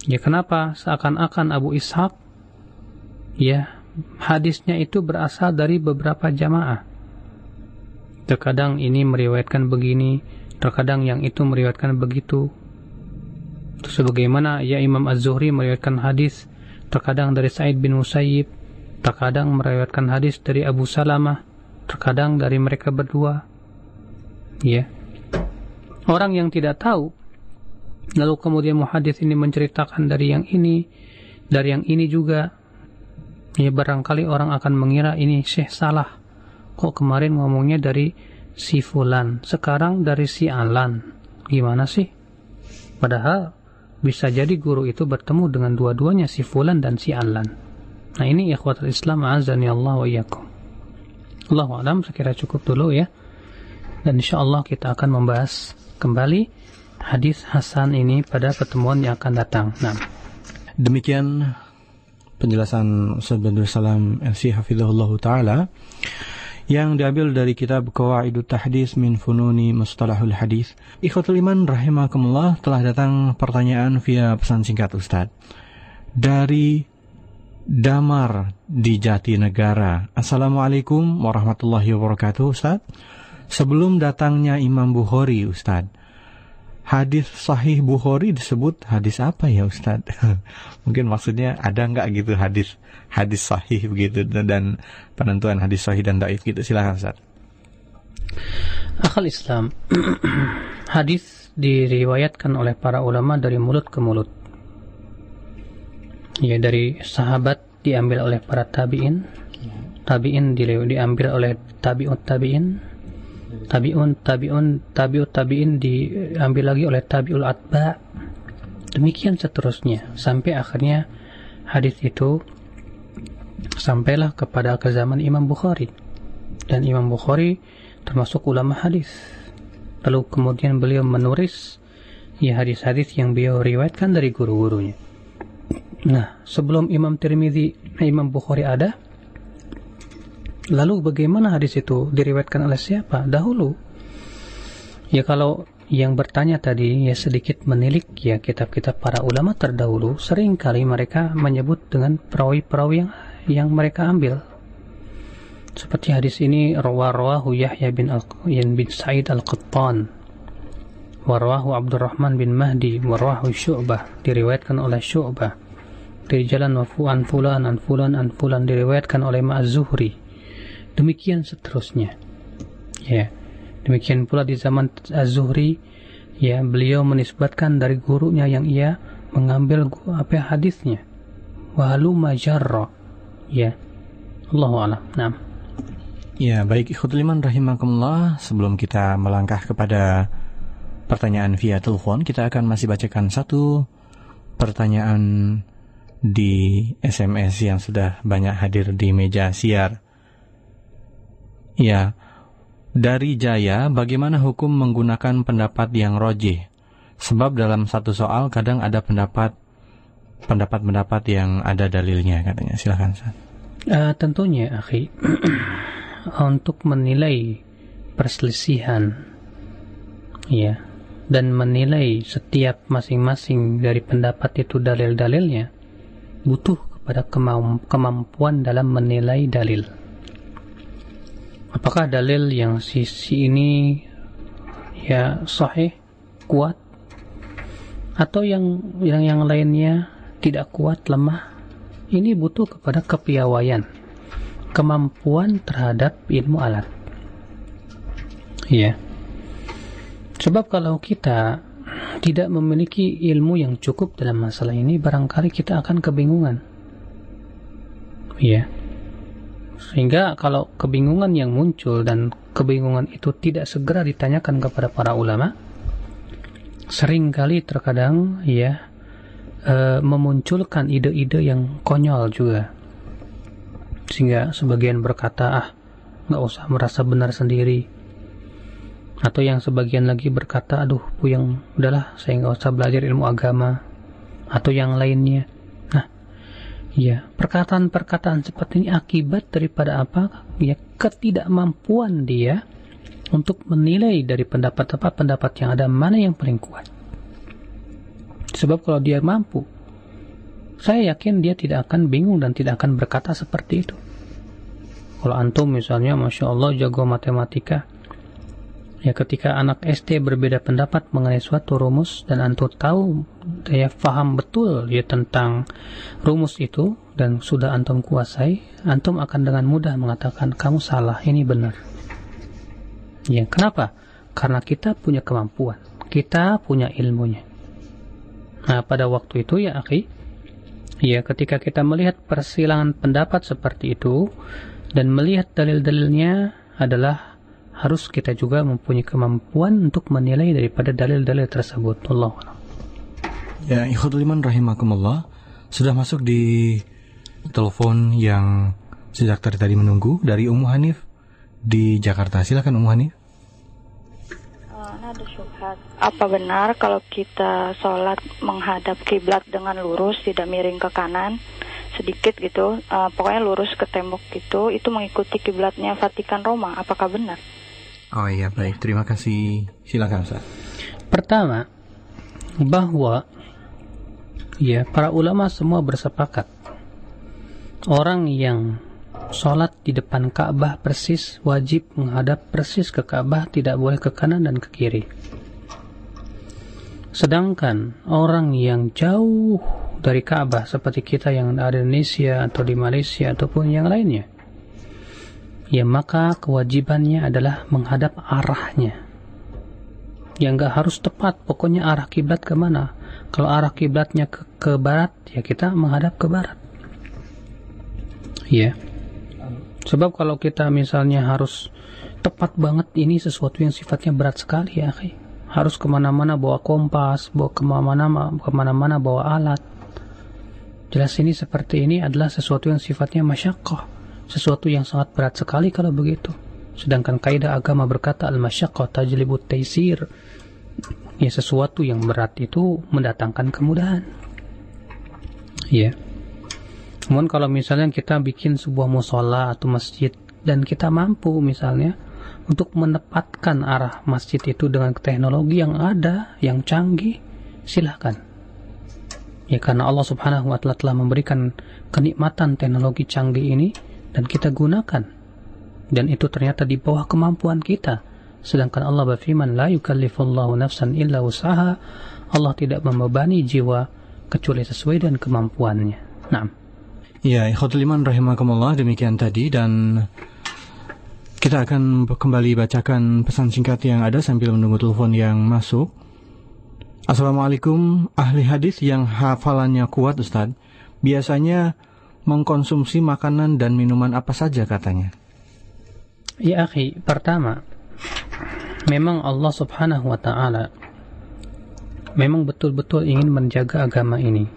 Ya kenapa? Seakan-akan Abu Ishaq ya hadisnya itu berasal dari beberapa jamaah. Terkadang ini meriwayatkan begini, terkadang yang itu meriwayatkan begitu. Sebagaimana ya Imam Az-Zuhri meriwayatkan hadis terkadang dari Said bin Musayyib, terkadang meriwayatkan hadis dari Abu Salamah, terkadang dari mereka berdua. Ya. Orang yang tidak tahu lalu kemudian muhadis ini menceritakan dari yang ini, dari yang ini juga Ya barangkali orang akan mengira ini Syekh salah. Kok kemarin ngomongnya dari si Fulan, sekarang dari si Alan. Gimana sih? Padahal bisa jadi guru itu bertemu dengan dua-duanya si Fulan dan si Alan. Nah ini ikhwatul Islam azani Allah wa iyyakum. Allah alam sekira cukup dulu ya. Dan insya Allah kita akan membahas kembali hadis Hasan ini pada pertemuan yang akan datang. Nah. Demikian penjelasan Ustaz Badrul Salam LC Hafizahullah Ta'ala yang diambil dari kitab Qawaidut Tahdis min Fununi Mustalahul Hadis. Ikhwatul Iman rahimakumullah telah datang pertanyaan via pesan singkat Ustaz. Dari Damar di Jatinegara. Assalamualaikum warahmatullahi wabarakatuh Ustaz. Sebelum datangnya Imam Bukhari Ustaz, hadis sahih Bukhari disebut hadis apa ya Ustadz? Mungkin maksudnya ada nggak gitu hadis hadis sahih begitu dan penentuan hadis sahih dan daif gitu silakan Ustaz. Akal Islam hadis diriwayatkan oleh para ulama dari mulut ke mulut. Ya dari sahabat diambil oleh para tabiin, tabiin diambil oleh tabiut tabiin, tabiun tabiun tabiut tabiin diambil lagi oleh tabiul atba. Demikian seterusnya. Sampai akhirnya hadis itu sampailah kepada ke zaman Imam Bukhari. Dan Imam Bukhari termasuk ulama hadis. Lalu kemudian beliau menulis ya hadis-hadis yang beliau riwayatkan dari guru-gurunya. Nah sebelum Imam Tirmidzi Imam Bukhari ada Lalu bagaimana hadis itu diriwayatkan oleh siapa? Dahulu. Ya kalau yang bertanya tadi ya sedikit menilik ya kitab-kitab para ulama terdahulu sering kali mereka menyebut dengan perawi-perawi yang yang mereka ambil. Seperti hadis ini rawahu Yahya bin Al bin Sa'id Al-Qattan. Warwahu Abdurrahman bin Mahdi. Warwahu Syu'bah. Diriwayatkan oleh Syu'bah. Dari jalan wafu an fulan an fulan an fulan. Diriwayatkan oleh Ma'az-Zuhri demikian seterusnya. Ya. Demikian pula di zaman Az-Zuhri ya beliau menisbatkan dari gurunya yang ia mengambil apa ya, hadisnya. Walu majarra. Ya. Allahu a'lam. Nah Ya, baik ikhwatul iman rahimakumullah. Sebelum kita melangkah kepada pertanyaan via telepon, kita akan masih bacakan satu pertanyaan di SMS yang sudah banyak hadir di meja siar. Ya, dari Jaya, bagaimana hukum menggunakan pendapat yang rojih? Sebab dalam satu soal kadang ada pendapat pendapat-pendapat yang ada dalilnya katanya. Silahkan. Uh, tentunya, akhi, untuk menilai perselisihan, ya, dan menilai setiap masing-masing dari pendapat itu dalil-dalilnya, butuh kepada kemampuan dalam menilai dalil apakah dalil yang sisi ini ya sahih kuat? Atau yang yang yang lainnya tidak kuat lemah? Ini butuh kepada kepiawaian kemampuan terhadap ilmu alat. Ya. Sebab kalau kita tidak memiliki ilmu yang cukup dalam masalah ini barangkali kita akan kebingungan. Ya sehingga kalau kebingungan yang muncul dan kebingungan itu tidak segera ditanyakan kepada para ulama, sering kali terkadang ya e, memunculkan ide-ide yang konyol juga. Sehingga sebagian berkata, ah nggak usah merasa benar sendiri. Atau yang sebagian lagi berkata, aduh puyeng, udahlah saya nggak usah belajar ilmu agama. Atau yang lainnya. Ya, perkataan-perkataan seperti ini akibat daripada apa? Ya, ketidakmampuan dia untuk menilai dari pendapat apa pendapat yang ada mana yang paling kuat. Sebab kalau dia mampu, saya yakin dia tidak akan bingung dan tidak akan berkata seperti itu. Kalau antum misalnya, masya Allah jago matematika, Ya ketika anak SD berbeda pendapat mengenai suatu rumus dan antum tahu ya faham betul ya tentang rumus itu dan sudah antum kuasai, antum akan dengan mudah mengatakan kamu salah, ini benar. Ya, kenapa? Karena kita punya kemampuan, kita punya ilmunya. Nah, pada waktu itu ya, akhi, ya ketika kita melihat persilangan pendapat seperti itu dan melihat dalil-dalilnya adalah harus kita juga mempunyai kemampuan untuk menilai daripada dalil-dalil tersebut. Allah. Ya, ikhwatul iman rahimakumullah. Sudah masuk di telepon yang sejak tadi tadi menunggu dari Ummu Hanif di Jakarta. Silakan Ummu Hanif. Uh, ada syubhat. Apa benar kalau kita sholat menghadap kiblat dengan lurus, tidak miring ke kanan, sedikit gitu, uh, pokoknya lurus ke tembok gitu, itu mengikuti kiblatnya Vatikan Roma? Apakah benar? Oh iya baik, terima kasih. Silakan Ustaz. Pertama, bahwa ya para ulama semua bersepakat orang yang sholat di depan Ka'bah persis wajib menghadap persis ke Ka'bah tidak boleh ke kanan dan ke kiri Sedangkan orang yang jauh dari Ka'bah seperti kita yang ada di Indonesia atau di Malaysia ataupun yang lainnya, ya maka kewajibannya adalah menghadap arahnya. Ya nggak harus tepat, pokoknya arah kiblat ke mana. Kalau arah kiblatnya ke, ke barat, ya kita menghadap ke barat. Ya. Sebab kalau kita misalnya harus tepat banget ini sesuatu yang sifatnya berat sekali ya, akhi harus ke mana-mana bawa kompas, bawa ke mana-mana ke mana-mana bawa alat. Jelas ini seperti ini adalah sesuatu yang sifatnya masyakoh, sesuatu yang sangat berat sekali kalau begitu. Sedangkan kaidah agama berkata al-masyakoh tajlibut taisir. Ya sesuatu yang berat itu mendatangkan kemudahan. Ya. Namun kalau misalnya kita bikin sebuah musola atau masjid dan kita mampu misalnya untuk menempatkan arah masjid itu dengan teknologi yang ada, yang canggih, silahkan. Ya karena Allah subhanahu wa ta'ala telah memberikan kenikmatan teknologi canggih ini dan kita gunakan. Dan itu ternyata di bawah kemampuan kita. Sedangkan Allah berfirman, La yukallifullahu nafsan illa usaha. Allah tidak membebani jiwa kecuali sesuai dengan kemampuannya. Nah. Ya, ikhwatul iman rahimakumullah demikian tadi dan kita akan kembali bacakan pesan singkat yang ada sambil menunggu telepon yang masuk. Assalamualaikum, ahli hadis yang hafalannya kuat Ustaz, biasanya mengkonsumsi makanan dan minuman apa saja katanya? Ya akhi, pertama, memang Allah subhanahu wa ta'ala memang betul-betul ingin menjaga agama ini.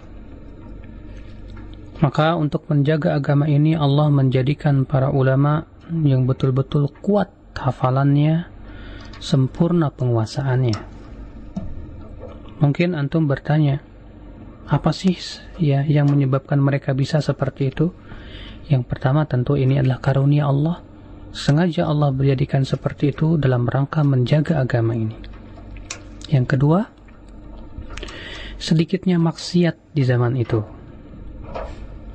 Maka untuk menjaga agama ini Allah menjadikan para ulama yang betul-betul kuat hafalannya, sempurna penguasaannya. Mungkin antum bertanya, apa sih ya yang menyebabkan mereka bisa seperti itu? Yang pertama tentu ini adalah karunia Allah. Sengaja Allah menjadikan seperti itu dalam rangka menjaga agama ini. Yang kedua, sedikitnya maksiat di zaman itu.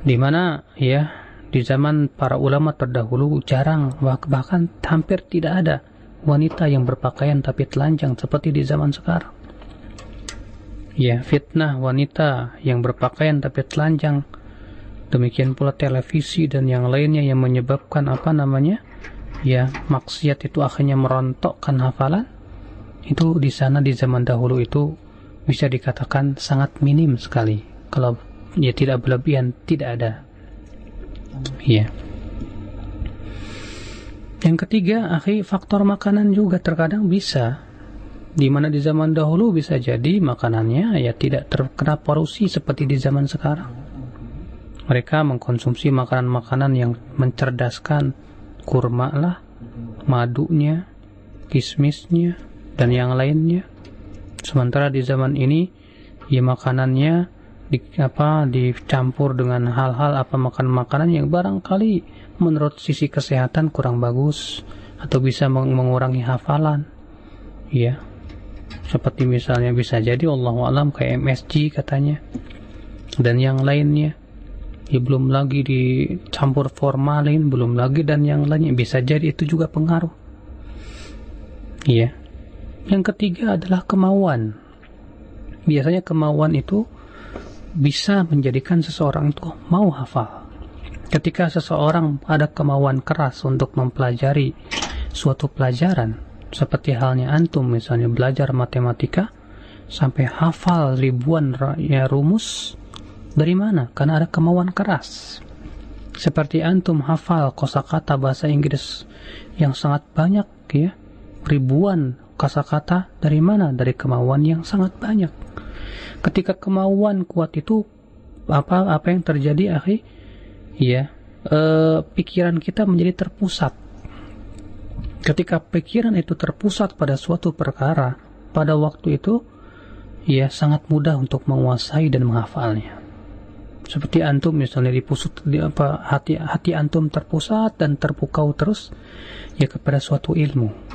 Di mana ya di zaman para ulama terdahulu jarang bahkan hampir tidak ada wanita yang berpakaian tapi telanjang seperti di zaman sekarang. Ya, fitnah wanita yang berpakaian tapi telanjang. Demikian pula televisi dan yang lainnya yang menyebabkan apa namanya? Ya, maksiat itu akhirnya merontokkan hafalan. Itu di sana di zaman dahulu itu bisa dikatakan sangat minim sekali. Kalau ya tidak berlebihan, tidak ada. Iya. Yang ketiga, akhi, faktor makanan juga terkadang bisa. Di mana di zaman dahulu bisa jadi makanannya ya tidak terkena polusi seperti di zaman sekarang. Mereka mengkonsumsi makanan-makanan yang mencerdaskan kurma lah, madunya, kismisnya, dan yang lainnya. Sementara di zaman ini, ya makanannya di, apa dicampur dengan hal-hal apa makan makanan yang barangkali menurut sisi kesehatan kurang bagus atau bisa meng mengurangi hafalan ya seperti misalnya bisa jadi Allah alam kayak MSG katanya. Dan yang lainnya ya belum lagi dicampur formalin belum lagi dan yang lainnya. Bisa jadi itu juga pengaruh. Ya yang ketiga adalah kemauan. Biasanya kemauan itu bisa menjadikan seseorang itu mau hafal. Ketika seseorang ada kemauan keras untuk mempelajari suatu pelajaran, seperti halnya antum misalnya belajar matematika, sampai hafal ribuan ya rumus, dari mana? Karena ada kemauan keras. Seperti antum hafal kosakata bahasa Inggris yang sangat banyak ya, ribuan kosakata dari mana? Dari kemauan yang sangat banyak ketika kemauan kuat itu apa apa yang terjadi akhi ya e, pikiran kita menjadi terpusat ketika pikiran itu terpusat pada suatu perkara pada waktu itu ya sangat mudah untuk menguasai dan menghafalnya seperti antum misalnya dipusut di apa hati hati antum terpusat dan terpukau terus ya kepada suatu ilmu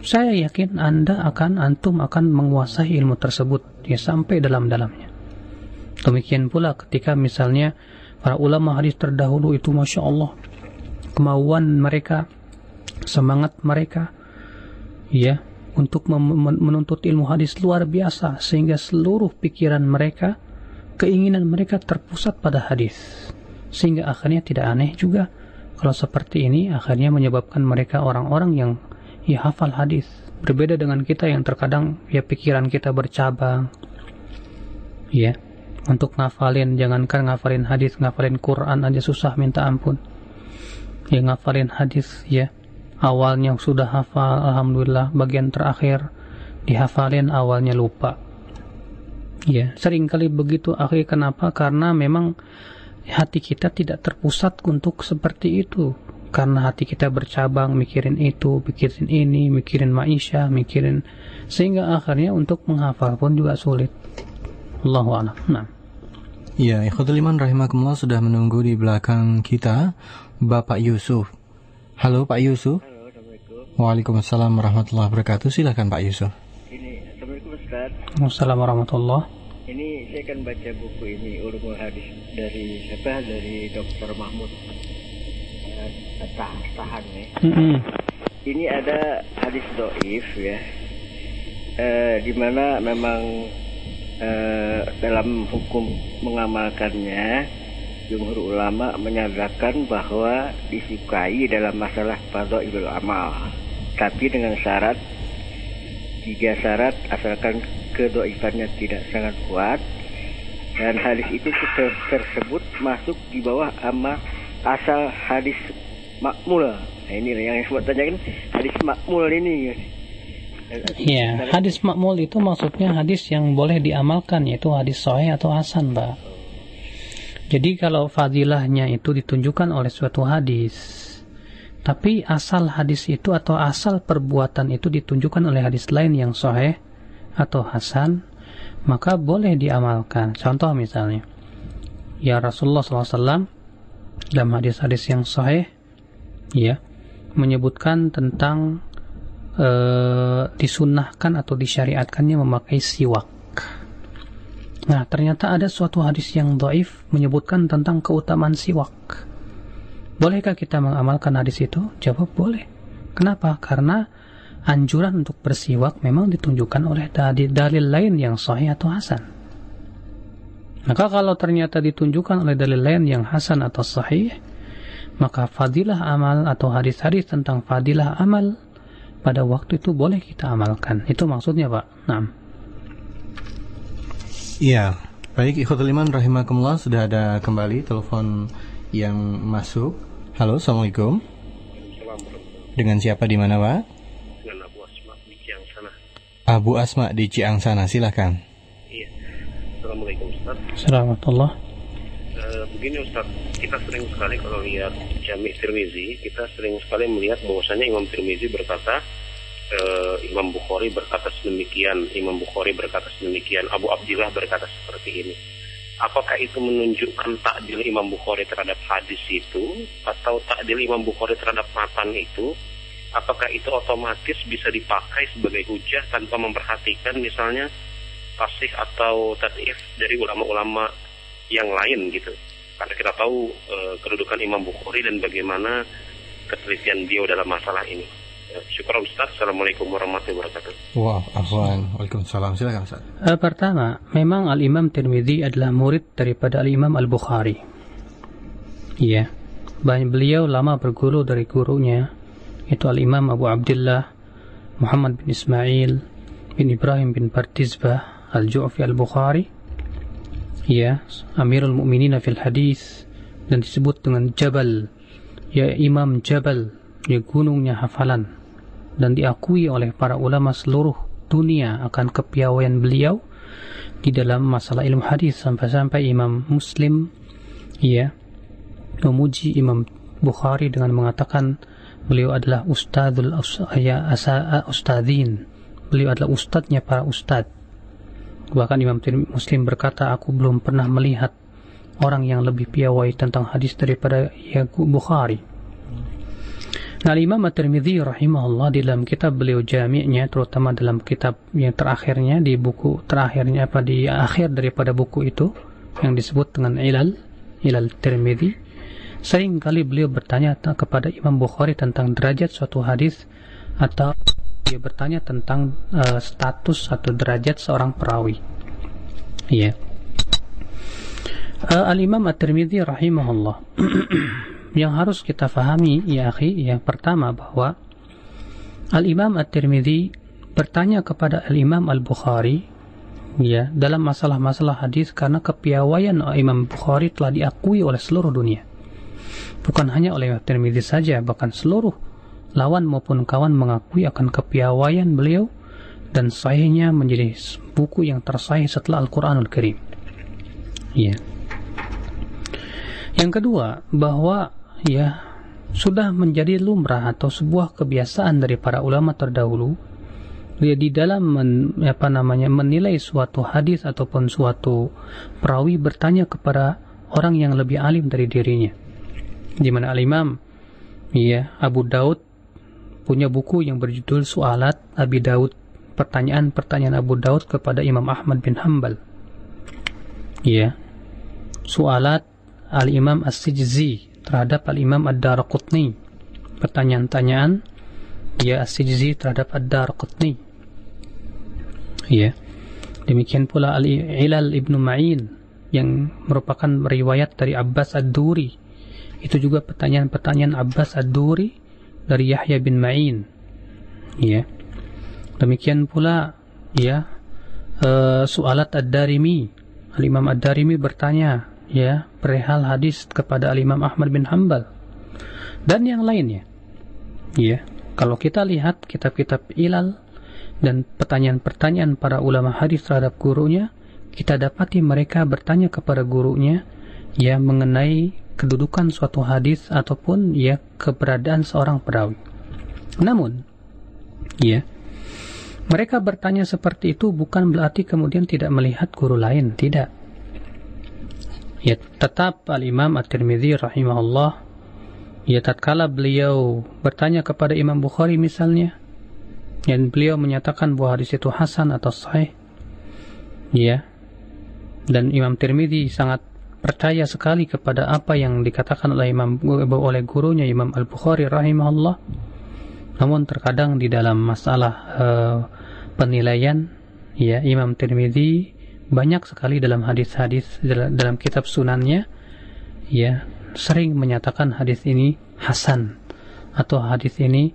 saya yakin Anda akan antum akan menguasai ilmu tersebut ya sampai dalam-dalamnya. Demikian pula ketika misalnya para ulama hadis terdahulu itu masya Allah kemauan mereka, semangat mereka, ya untuk menuntut ilmu hadis luar biasa sehingga seluruh pikiran mereka, keinginan mereka terpusat pada hadis. Sehingga akhirnya tidak aneh juga kalau seperti ini akhirnya menyebabkan mereka orang-orang yang ya hafal hadis. Berbeda dengan kita yang terkadang ya pikiran kita bercabang. Ya, untuk ngafalin jangankan ngafalin hadis, ngafalin Quran aja susah minta ampun. Ya ngafalin hadis ya awalnya sudah hafal alhamdulillah. Bagian terakhir dihafalin awalnya lupa. Ya sering kali begitu akhir kenapa? Karena memang hati kita tidak terpusat untuk seperti itu. Karena hati kita bercabang mikirin itu mikirin ini mikirin maisha mikirin. Sehingga akhirnya untuk menghafal pun juga sulit. Allahu a'lam. Nah. Ya, ikhwatul iman rahimakumullah sudah menunggu di belakang kita Bapak Yusuf. Halo Pak Yusuf. Waalaikumsalam warahmatullahi wabarakatuh. Silakan Pak Yusuf. Ini, Assalamualaikum Ustaz. Assalamualaikum warahmatullahi Ini saya akan baca buku ini ulumul hadis dari siapa? Dari Dr. Mahmud uh, Tah, Tahan ya. mm -hmm. Ini ada hadis doif ya. Uh, di mana memang uh, dalam hukum mengamalkannya jumhur ulama menyatakan bahwa disukai dalam masalah fadhailul amal. Tapi dengan syarat tiga syarat asalkan kedoifannya tidak sangat kuat dan hadis itu ter tersebut masuk di bawah ama asal hadis makmul. Nah ini yang sebut tanya kan hadis makmul ini. Ya, hadis makmul itu maksudnya hadis yang boleh diamalkan yaitu hadis sahih atau hasan, Pak. Jadi kalau fadilahnya itu ditunjukkan oleh suatu hadis tapi asal hadis itu atau asal perbuatan itu ditunjukkan oleh hadis lain yang sahih atau hasan, maka boleh diamalkan. Contoh misalnya, ya Rasulullah SAW dalam hadis-hadis yang sahih, ya menyebutkan tentang e, disunahkan atau disyariatkannya memakai siwak. Nah, ternyata ada suatu hadis yang doif menyebutkan tentang keutamaan siwak. Bolehkah kita mengamalkan hadis itu? Jawab boleh. Kenapa? Karena anjuran untuk bersiwak memang ditunjukkan oleh dalil lain yang sahih atau hasan. Maka kalau ternyata ditunjukkan oleh dalil lain yang hasan atau sahih, maka fadilah amal atau hadis-hadis tentang fadilah amal pada waktu itu boleh kita amalkan. Itu maksudnya, Pak. Nah. Iya. Baik, ikhwatul iman rahimakumullah sudah ada kembali telepon yang masuk. Halo, Assalamualaikum. Dengan siapa di mana, Pak? Dengan Abu Asma di Ciangsana. Abu Asma di Ciangsana, silahkan. Iya. Assalamualaikum Ustaz. Assalamualaikum. Uh, begini Ustaz, kita sering sekali kalau lihat Jami Tirmizi, kita sering sekali melihat bahwasanya Imam Tirmizi berkata, uh, Imam Bukhari berkata sedemikian, Imam Bukhari berkata sedemikian, Abu Abdillah berkata seperti ini. Apakah itu menunjukkan takdil Imam Bukhari terhadap hadis itu atau takdil Imam Bukhari terhadap matan itu? Apakah itu otomatis bisa dipakai sebagai hujah tanpa memperhatikan misalnya tasih atau tadif dari ulama-ulama yang lain gitu? Karena kita tahu e, kedudukan Imam Bukhari dan bagaimana ketelitian beliau dalam masalah ini Syukur Ustaz. Assalamualaikum warahmatullahi wabarakatuh. Wah, wow, afwan. Waalaikumsalam. Silakan Ustaz. Uh, pertama, memang Al-Imam Tirmidzi adalah murid daripada Al-Imam Al-Bukhari. Iya. Banyak beliau lama berguru dari gurunya itu Al-Imam Abu Abdullah Muhammad bin Ismail bin Ibrahim bin Partizbah Al-Ju'fi Al-Bukhari. Ya, Amirul Mukminin fil Hadis dan disebut dengan Jabal. Ya Imam Jabal, ya gunungnya hafalan dan diakui oleh para ulama seluruh dunia akan kepiawaian beliau di dalam masalah ilmu hadis sampai-sampai Imam Muslim ya memuji Imam Bukhari dengan mengatakan beliau adalah ustadzul ustadzin. Beliau adalah ustadznya para ustadz. Bahkan Imam Muslim berkata aku belum pernah melihat orang yang lebih piawai tentang hadis daripada ya Bukhari Nah, Imam At-Tirmidzi rahimahullah di dalam kitab beliau jami'nya terutama dalam kitab yang terakhirnya di buku terakhirnya apa di akhir daripada buku itu yang disebut dengan Ilal Ilal Tirmidzi sering kali beliau bertanya kepada Imam Bukhari tentang derajat suatu hadis atau dia bertanya tentang uh, status atau derajat seorang perawi. Ya. Yeah. Uh, Al-Imam At-Tirmidzi rahimahullah. yang harus kita fahami ya akhi, yang pertama bahwa Al-Imam At-Tirmidzi bertanya kepada Al-Imam Al-Bukhari ya dalam masalah-masalah hadis karena kepiawaian Imam Bukhari telah diakui oleh seluruh dunia. Bukan hanya oleh Tirmidzi saja, bahkan seluruh lawan maupun kawan mengakui akan kepiawaian beliau dan sahihnya menjadi buku yang tersahih setelah Al-Qur'anul Karim. Ya. Yang kedua, bahwa ya sudah menjadi lumrah atau sebuah kebiasaan dari para ulama terdahulu dia di dalam men, apa namanya menilai suatu hadis ataupun suatu perawi bertanya kepada orang yang lebih alim dari dirinya. Di mana al-Imam ya Abu Daud punya buku yang berjudul Sualat Abi Daud pertanyaan-pertanyaan Abu Daud kepada Imam Ahmad bin Hambal ya Sualat Al-Imam As-Sijzi terhadap Al-Imam Ad-Darqutni. Pertanyaan-tanyaan? Ya As-Sijzi terhadap Ad-Darqutni. Ya. Demikian pula Al-Ilal Ibnu Ma'in yang merupakan riwayat dari Abbas Ad-Duri. Itu juga pertanyaan-pertanyaan Abbas Ad-Duri dari Yahya bin Ma'in. Ya. Demikian pula ya uh, Sualat Ad-Darimi. Al-Imam Ad-Darimi bertanya ya perihal hadis kepada Al-Imam Ahmad bin Hambal dan yang lainnya ya kalau kita lihat kitab-kitab ilal dan pertanyaan-pertanyaan para ulama hadis terhadap gurunya kita dapati mereka bertanya kepada gurunya ya mengenai kedudukan suatu hadis ataupun ya keberadaan seorang perawi. Namun, ya, mereka bertanya seperti itu bukan berarti kemudian tidak melihat guru lain, tidak. Ya, tetap Al-Imam At-Tirmidzi rahimahullah ya tatkala beliau bertanya kepada Imam Bukhari misalnya dan beliau menyatakan bahwa hadis itu hasan atau sahih ya dan Imam Tirmidzi sangat percaya sekali kepada apa yang dikatakan oleh Imam oleh gurunya Imam Al Bukhari rahimahullah. Namun terkadang di dalam masalah uh, penilaian ya Imam Tirmidzi banyak sekali dalam hadis-hadis dalam kitab sunannya ya sering menyatakan hadis ini hasan atau hadis ini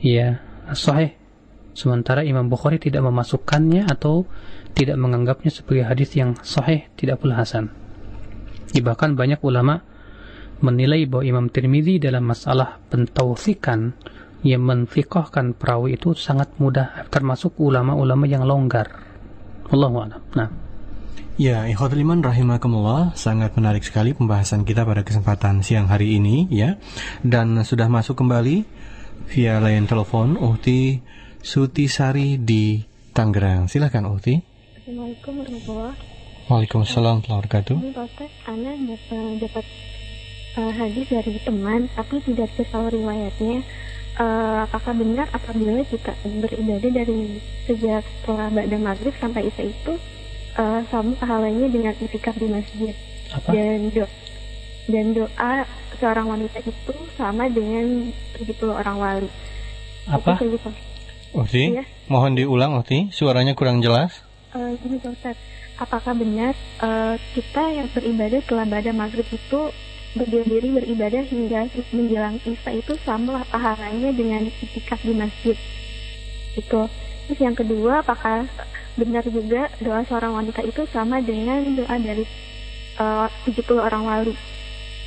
ya sahih sementara Imam Bukhari tidak memasukkannya atau tidak menganggapnya sebagai hadis yang sahih tidak pula hasan Bahkan banyak ulama menilai bahwa Imam Tirmidzi dalam masalah pentausikan yang menfikohkan perawi itu sangat mudah termasuk ulama-ulama yang longgar. Allahu a'lam. Nah. Ya, ikhwatul iman rahimakumullah, sangat menarik sekali pembahasan kita pada kesempatan siang hari ini ya. Dan sudah masuk kembali via line telepon Uhti Sutisari di Tangerang. Silakan Uhti. Assalamualaikum warahmatullahi Waalaikumsalam warahmatullahi wabarakatuh. Ini Pak Ustaz, Ana dapat uh, hadis dari teman, tapi tidak tahu riwayatnya. Uh, apakah benar apabila kita beribadah dari sejak setelah Ba'da Maghrib sampai Isya itu uh, sama pahalanya dengan itikaf di masjid Apa? dan do dan doa seorang wanita itu sama dengan 70 orang wali. Apa? Itu. Uhti, Iya. mohon diulang Uhti, suaranya kurang jelas. Uh, gini Pak Ustaz, apakah benar uh, kita yang beribadah setelah pada maghrib itu berdiri beribadah hingga menjelang isya itu sama pahalanya dengan itikaf di masjid itu terus yang kedua apakah benar juga doa seorang wanita itu sama dengan doa dari uh, 70 orang wali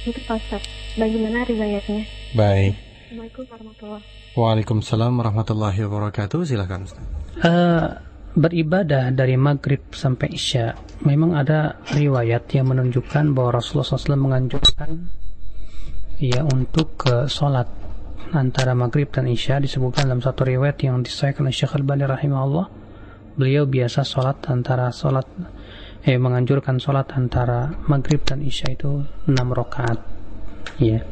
itu Ustaz bagaimana riwayatnya Baik. Assalamualaikum warahmatullahi Waalaikumsalam warahmatullahi wabarakatuh. Silakan Ustaz. Uh, beribadah dari maghrib sampai isya memang ada riwayat yang menunjukkan bahwa Rasulullah SAW menganjurkan ya untuk ke sholat antara maghrib dan isya disebutkan dalam satu riwayat yang disahkan oleh Syekh Al-Bani rahimahullah beliau biasa sholat antara sholat eh menganjurkan sholat antara maghrib dan isya itu 6 rakaat. Ya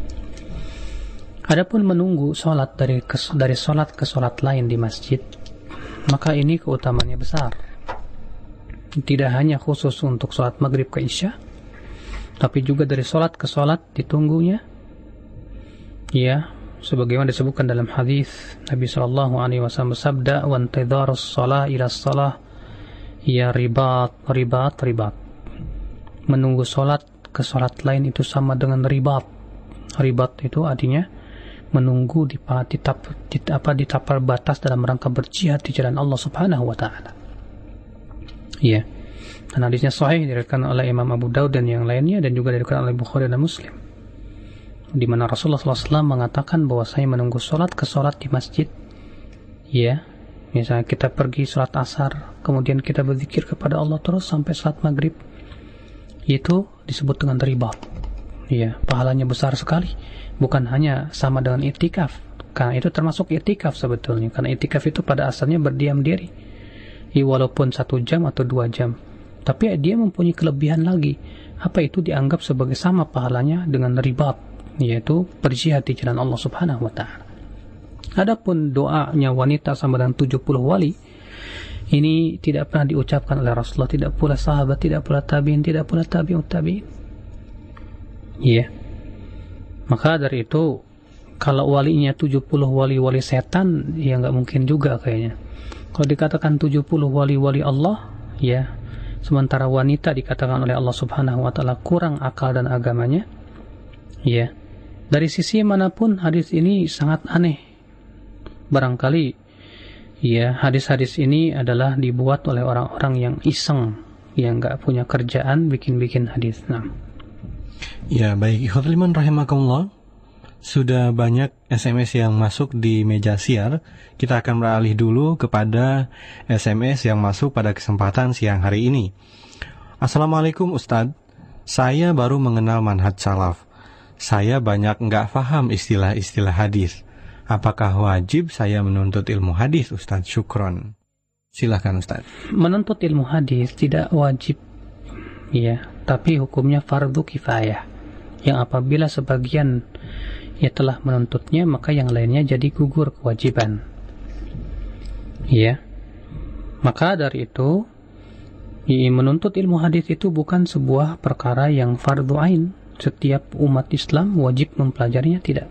Adapun menunggu sholat dari dari sholat ke sholat lain di masjid maka ini keutamaannya besar. Tidak hanya khusus untuk sholat maghrib ke isya, tapi juga dari sholat ke sholat ditunggunya, ya, sebagaimana disebutkan dalam hadis Nabi Shallallahu alaihi wasallam bersabda wa intidharus shalah ila shalah ya ribat ribat ribat menunggu salat ke salat lain itu sama dengan ribat ribat itu artinya menunggu di, di, apa di tapal batas dalam rangka berjihad di jalan Allah Subhanahu wa taala. Iya. Dan hadisnya sahih diriwayatkan oleh Imam Abu Daud dan yang lainnya dan juga diriwayatkan oleh Bukhari dan Muslim di mana Rasulullah SAW mengatakan bahwa saya menunggu sholat ke sholat di masjid. Ya misalnya kita pergi sholat asar kemudian kita berzikir kepada Allah terus sampai sholat maghrib. Itu disebut dengan ribat ya pahalanya besar sekali. Bukan hanya sama dengan itikaf. Karena itu termasuk itikaf sebetulnya. Karena itikaf itu pada asalnya berdiam diri. Ya, walaupun satu jam atau dua jam. Tapi dia mempunyai kelebihan lagi. Apa itu dianggap sebagai sama pahalanya dengan ribat yaitu berjihad di jalan Allah Subhanahu wa taala. Adapun doanya wanita sama dengan 70 wali ini tidak pernah diucapkan oleh Rasulullah, tidak pula sahabat, tidak pula tabiin, tidak pula tabiut tabiin. Iya. Yeah. Maka dari itu kalau walinya 70 wali-wali setan ya nggak mungkin juga kayaknya. Kalau dikatakan 70 wali-wali Allah, ya sementara wanita dikatakan oleh Allah Subhanahu wa taala kurang akal dan agamanya, ya dari sisi mana pun hadis ini sangat aneh. Barangkali ya hadis-hadis ini adalah dibuat oleh orang-orang yang iseng, yang nggak punya kerjaan bikin-bikin hadis. Nah. Ya baik, Ikhwatuliman rahimakumullah. Sudah banyak SMS yang masuk di meja siar. Kita akan beralih dulu kepada SMS yang masuk pada kesempatan siang hari ini. Assalamualaikum Ustadz. Saya baru mengenal manhaj salaf saya banyak nggak paham istilah-istilah hadis. Apakah wajib saya menuntut ilmu hadis, Ustadz Syukron? Silahkan Ustadz. Menuntut ilmu hadis tidak wajib, ya, tapi hukumnya fardu kifayah. Yang apabila sebagian ya telah menuntutnya, maka yang lainnya jadi gugur kewajiban. Ya, maka dari itu menuntut ilmu hadis itu bukan sebuah perkara yang fardu ain, setiap umat Islam wajib mempelajarinya tidak.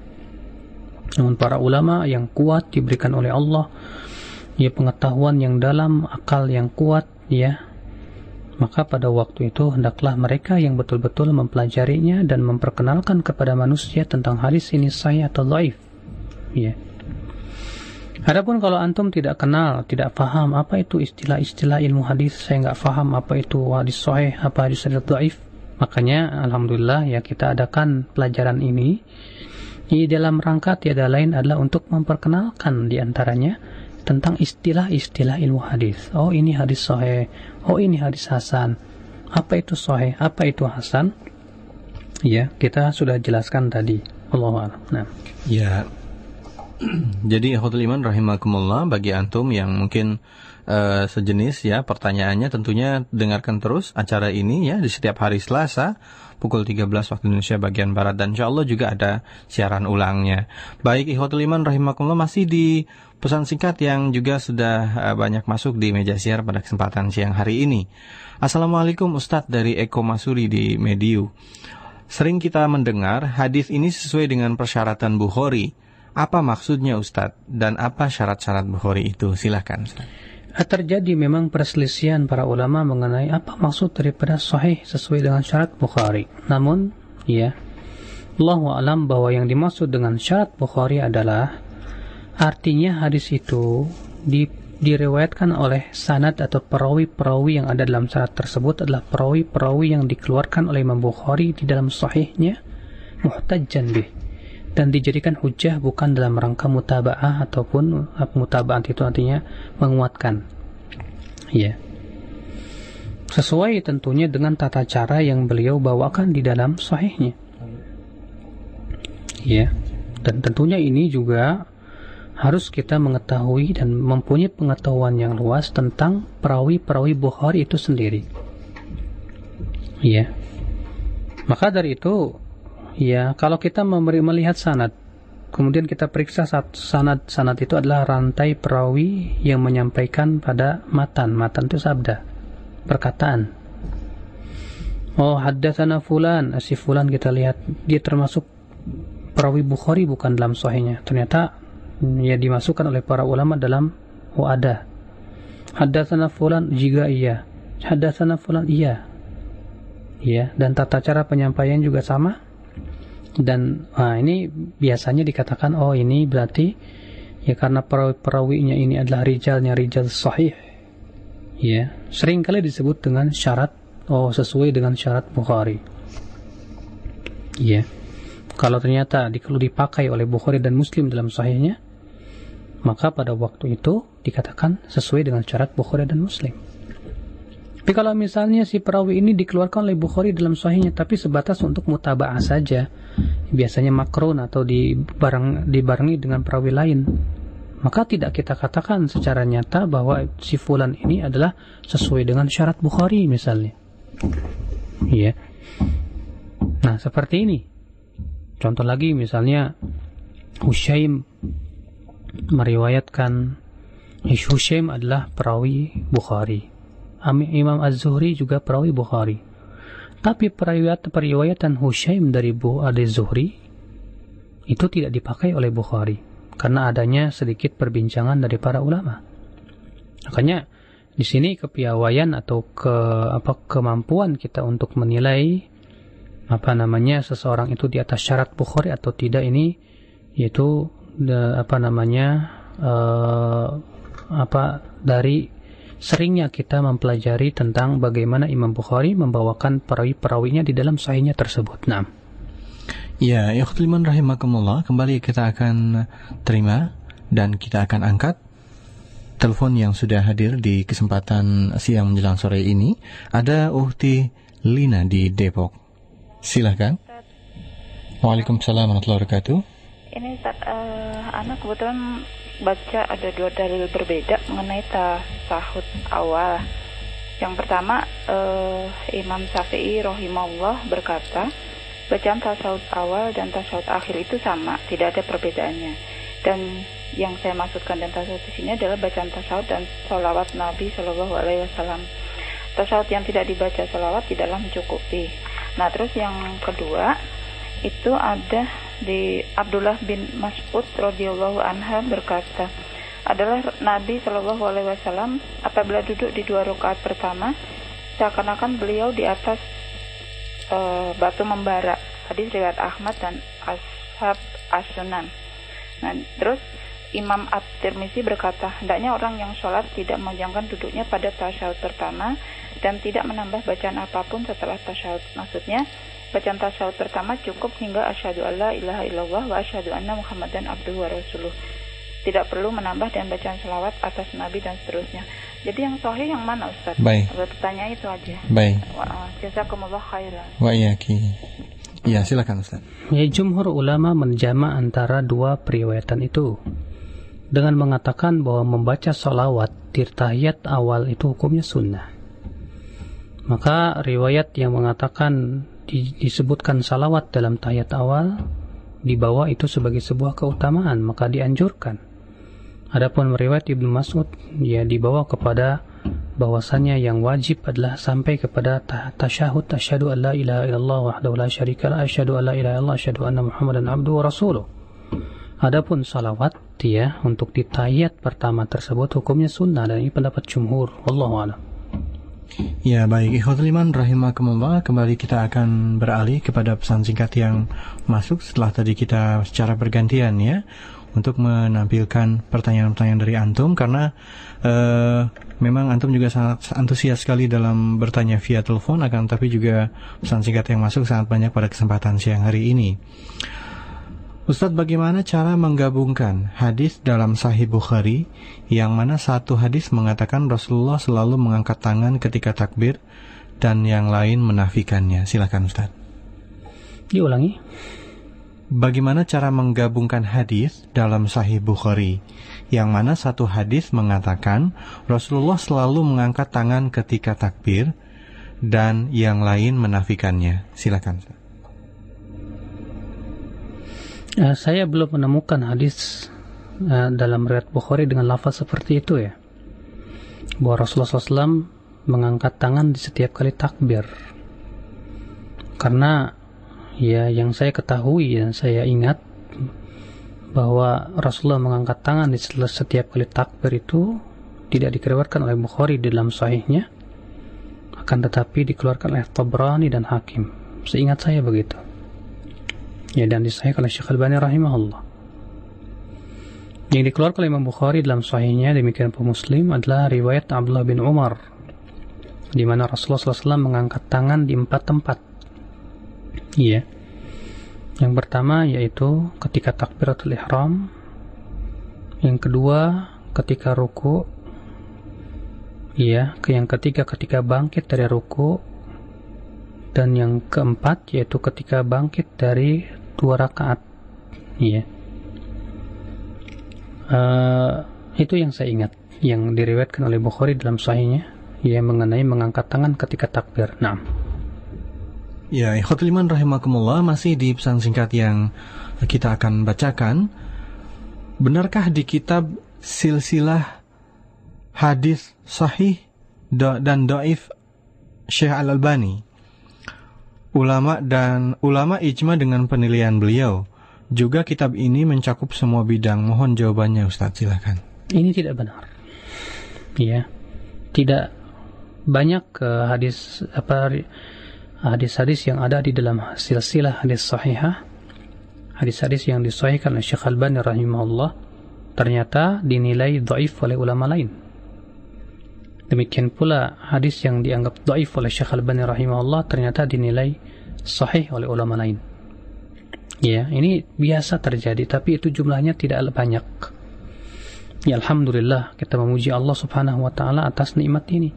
Namun para ulama yang kuat diberikan oleh Allah ya pengetahuan yang dalam, akal yang kuat ya. Maka pada waktu itu hendaklah mereka yang betul-betul mempelajarinya dan memperkenalkan kepada manusia tentang hadis ini saya atau laif. Ya. Adapun kalau antum tidak kenal, tidak paham apa itu istilah-istilah ilmu hadis, saya nggak paham apa itu hadis sahih, apa hadis dhaif, Makanya Alhamdulillah ya kita adakan pelajaran ini di dalam rangka tiada lain adalah untuk memperkenalkan di antaranya tentang istilah-istilah ilmu hadis. Oh ini hadis sahih, oh ini hadis hasan. Apa itu sahih, apa itu hasan? Ya, kita sudah jelaskan tadi. Allah Nah. Ya. Jadi Hotel Iman rahimakumullah bagi antum yang mungkin uh, sejenis ya pertanyaannya tentunya dengarkan terus acara ini ya di setiap hari Selasa pukul 13 waktu Indonesia bagian Barat dan insya Allah juga ada siaran ulangnya. Baik Ikhwatul Iman rahimakumullah masih di pesan singkat yang juga sudah uh, banyak masuk di meja siar pada kesempatan siang hari ini. Assalamualaikum Ustadz dari Eko Masuri di Mediu. Sering kita mendengar hadis ini sesuai dengan persyaratan Bukhari. Apa maksudnya Ustadz dan apa syarat-syarat Bukhari itu? Silahkan Ustadz terjadi memang perselisihan para ulama mengenai apa maksud daripada sahih sesuai dengan syarat Bukhari. Namun, ya, Allah alam bahwa yang dimaksud dengan syarat Bukhari adalah artinya hadis itu di, direwayatkan oleh sanad atau perawi-perawi yang ada dalam syarat tersebut adalah perawi-perawi yang dikeluarkan oleh Imam Bukhari di dalam sahihnya muhtajjan bih dan dijadikan hujah bukan dalam rangka mutaba'ah ataupun mutaba'at itu artinya menguatkan. Ya. Sesuai tentunya dengan tata cara yang beliau bawakan di dalam sahihnya. Ya. Dan tentunya ini juga harus kita mengetahui dan mempunyai pengetahuan yang luas tentang perawi-perawi Bukhari itu sendiri. Ya. Maka dari itu Ya, kalau kita memberi melihat sanad, kemudian kita periksa sanad sanad itu adalah rantai perawi yang menyampaikan pada matan. Matan itu sabda, perkataan. Oh, haddatsana fulan, si fulan kita lihat dia termasuk perawi Bukhari bukan dalam sahihnya. Ternyata ya dimasukkan oleh para ulama dalam ada. Hadatsana fulan jika iya. Hadatsana fulan iya. Ya, dan tata cara penyampaian juga sama. Dan nah, ini biasanya dikatakan oh ini berarti ya karena perawi-perawinya ini adalah rijalnya rijal sahih. Ya, sering kali disebut dengan syarat oh sesuai dengan syarat Bukhari. Ya. Kalau ternyata kalau dipakai oleh Bukhari dan Muslim dalam sahihnya, maka pada waktu itu dikatakan sesuai dengan syarat Bukhari dan Muslim. Tapi kalau misalnya si perawi ini dikeluarkan oleh Bukhari dalam sahihnya tapi sebatas untuk mutaba'ah saja, biasanya makron atau dibareng, dibarengi dengan perawi lain, maka tidak kita katakan secara nyata bahwa si fulan ini adalah sesuai dengan syarat Bukhari misalnya. Iya. Nah, seperti ini. Contoh lagi misalnya Hushaim meriwayatkan Hushaim adalah perawi Bukhari. Imam Az-Zuhri juga perawi Bukhari. Tapi periwayat periwayatan Hushaim dari Bu Adi Zuhri itu tidak dipakai oleh Bukhari karena adanya sedikit perbincangan dari para ulama. Makanya di sini kepiawaian atau ke apa kemampuan kita untuk menilai apa namanya seseorang itu di atas syarat Bukhari atau tidak ini yaitu de, apa namanya uh, apa dari seringnya kita mempelajari tentang bagaimana Imam Bukhari membawakan perawi-perawinya di dalam sahihnya tersebut. Nah. Ya, ikhtiman rahimakumullah, kembali kita akan terima dan kita akan angkat telepon yang sudah hadir di kesempatan siang menjelang sore ini. Ada Uhti Lina di Depok. Silahkan. Waalaikumsalam warahmatullahi wabarakatuh. Ini uh, anak kebetulan baca ada dua dalil berbeda mengenai tasahud awal. Yang pertama uh, Imam Syafi'i rohimahullah berkata bacaan tasawuf awal dan tasawuf akhir itu sama, tidak ada perbedaannya. Dan yang saya maksudkan dan tasawuf di sini adalah bacaan tasawuf dan salawat Nabi Shallallahu Alaihi Wasallam. Tasawuf yang tidak dibaca salawat tidaklah mencukupi. Nah terus yang kedua itu ada di Abdullah bin Mas'ud radhiyallahu anha berkata adalah Nabi Shallallahu Alaihi Wasallam apabila duduk di dua rakaat pertama seakan-akan beliau di atas uh, batu membara hadis riwayat Ahmad dan Ashab As-Sunan nah terus Imam At-Tirmizi berkata, hendaknya orang yang sholat tidak menjangkan duduknya pada tasyahud pertama dan tidak menambah bacaan apa pun setelah tasyahud. Maksudnya, bacaan tasyahud pertama cukup hingga asyhadu alla ilaha illallah wa asyhadu anna muhammadan abduhu wa rasuluh. Tidak perlu menambah dan bacaan selawat atas nabi dan seterusnya. Jadi yang sahih yang mana Ustaz? Baik. Bertanya itu aja. Baik. Jazakumullah khairan. Wa iyaki. Ya, silakan Ustaz. Ya, jumhur ulama menjama antara dua periwayatan itu dengan mengatakan bahwa membaca salawat di tahiyat awal itu hukumnya sunnah. Maka riwayat yang mengatakan di, disebutkan salawat dalam tahiyat awal dibawa itu sebagai sebuah keutamaan maka dianjurkan. Adapun riwayat Ibnu Mas'ud ya dibawa kepada bahwasanya yang wajib adalah sampai kepada tasyahud asyhadu an la ilaha illallah wahdahu la syarika la asyhadu an la ilaha illallah asyhadu anna muhammadan abduhu wa rasuluh. Adapun salawat ya untuk di pertama tersebut hukumnya sunnah dan ini pendapat jumhur. Wallahu a'lam. Ya baik. Ikhwatul iman rahimakumullah. Kembali kita akan beralih kepada pesan singkat yang masuk Setelah tadi kita secara bergantian ya Untuk menampilkan pertanyaan-pertanyaan dari Antum. Karena uh, memang Antum juga sangat antusias sekali dalam bertanya via telepon Akan tapi juga pesan singkat yang masuk sangat banyak pada kesempatan siang hari ini Ustadz bagaimana cara menggabungkan hadis dalam Sahih Bukhari yang mana satu hadis mengatakan Rasulullah selalu mengangkat tangan ketika takbir dan yang lain menafikannya. Silakan Ustadz. Diulangi. Bagaimana cara menggabungkan hadis dalam Sahih Bukhari yang mana satu hadis mengatakan Rasulullah selalu mengangkat tangan ketika takbir dan yang lain menafikannya. Silakan. Ustaz. Uh, saya belum menemukan hadis uh, dalam riwayat Bukhari dengan lafaz seperti itu ya. Bahwa Rasulullah SAW mengangkat tangan di setiap kali takbir. Karena ya yang saya ketahui dan saya ingat bahwa Rasulullah mengangkat tangan di setiap kali takbir itu tidak dikeluarkan oleh Bukhari di dalam sahihnya akan tetapi dikeluarkan oleh Tabrani dan Hakim seingat saya begitu ya dan disahihkan oleh Syekh Al-Bani rahimahullah yang dikeluarkan oleh Imam Bukhari dalam sahihnya demikian pun Muslim adalah riwayat Abdullah bin Umar di mana Rasulullah SAW mengangkat tangan di empat tempat iya yang pertama yaitu ketika takbiratul ihram. Yang kedua ketika ruku. Iya, yang ketiga ketika bangkit dari ruku. Dan yang keempat yaitu ketika bangkit dari dua rakaat. Iya. Uh, itu yang saya ingat yang diriwayatkan oleh Bukhari dalam sahihnya ia mengenai mengangkat tangan ketika takbir. Nah, Ya, ikhwatul iman rahimakumullah masih di pesan singkat yang kita akan bacakan. Benarkah di kitab silsilah hadis sahih dan doif Syekh Al-Albani ulama dan ulama ijma dengan penilaian beliau. Juga kitab ini mencakup semua bidang. Mohon jawabannya Ustaz silakan. Ini tidak benar. Ya. Tidak banyak uh, hadis apa hadis-hadis yang ada di dalam silsilah hadis sahihah. Hadis-hadis yang disahihkan oleh Syekh Al-Bani rahimahullah. Ternyata dinilai dhaif oleh ulama lain demikian pula hadis yang dianggap dhaif oleh Syekh Al-Bani rahimahullah ternyata dinilai sahih oleh ulama lain ya ini biasa terjadi tapi itu jumlahnya tidak banyak ya Alhamdulillah kita memuji Allah subhanahu wa ta'ala atas nikmat ini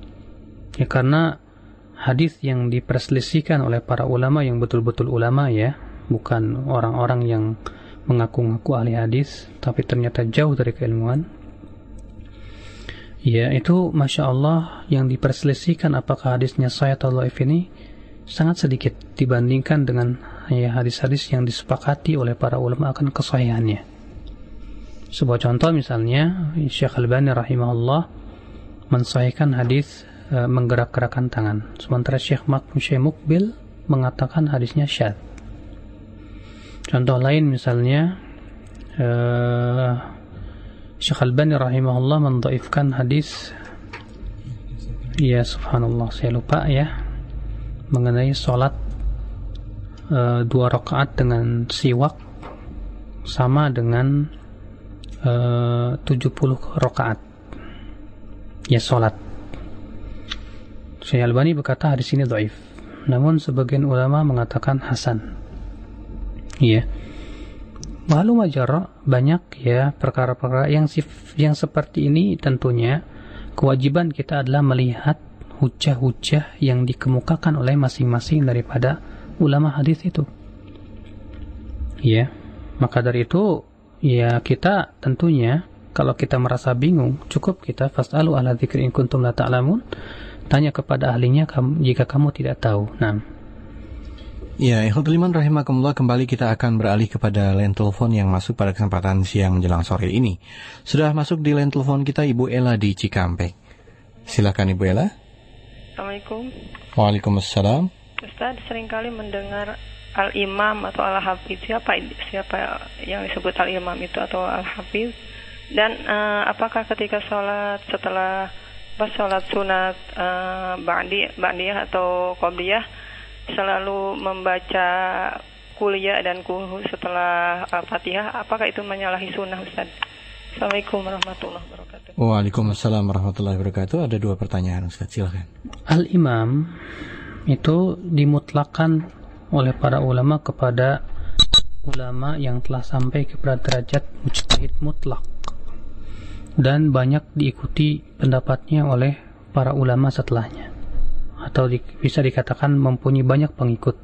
ya karena hadis yang diperselisihkan oleh para ulama yang betul-betul ulama ya, bukan orang-orang yang mengaku-ngaku ahli hadis tapi ternyata jauh dari keilmuan. Ya, itu Masya Allah yang diperselisihkan apakah hadisnya saya atau dhaif ini sangat sedikit dibandingkan dengan ya hadis-hadis yang disepakati oleh para ulama akan kesahihannya. Sebuah contoh misalnya Syekh Al-Bani rahimahullah mensahihkan hadis e, menggerak-gerakkan tangan. Sementara Syekh Syekh Mukbil mengatakan hadisnya syad. Contoh lain misalnya e, Syekh Al-Bani rahimahullah mendaifkan hadis Ya subhanallah saya lupa ya mengenai sholat e, dua rakaat dengan siwak sama dengan e, 70 rakaat ya sholat Syekh Albani berkata hadis ini dhaif. Namun sebagian ulama mengatakan hasan. Iya. Lalu majar banyak ya perkara-perkara yang yang seperti ini tentunya kewajiban kita adalah melihat hujah-hujah yang dikemukakan oleh masing-masing daripada ulama hadis itu. Ya, maka dari itu ya kita tentunya kalau kita merasa bingung cukup kita fasalu ala dzikri in kuntum la ta'lamun Tanya kepada ahlinya jika kamu tidak tahu. Nah. Ya, Ikhwatuliman rahimakumullah kembali kita akan beralih kepada line telepon yang masuk pada kesempatan siang menjelang sore ini. Sudah masuk di line telepon kita Ibu Ella di Cikampek. Silakan Ibu Ella. Assalamualaikum. Waalaikumsalam. Ustaz, sering kali mendengar al-imam atau al-hafiz siapa siapa yang disebut al-imam itu atau al-hafiz dan uh, apakah ketika sholat setelah pas sholat sunat uh, ba'di ba'diyah atau qobliyah selalu membaca kuliah dan kuhu setelah uh, Fatihah apakah itu menyalahi sunnah Ustaz? Assalamualaikum warahmatullahi wabarakatuh. Waalaikumsalam warahmatullahi wabarakatuh. Ada dua pertanyaan Ustaz, silakan. Al-imam itu dimutlakan oleh para ulama kepada ulama yang telah sampai kepada derajat mujtahid mutlak dan banyak diikuti pendapatnya oleh para ulama setelahnya atau di, bisa dikatakan mempunyai banyak pengikut.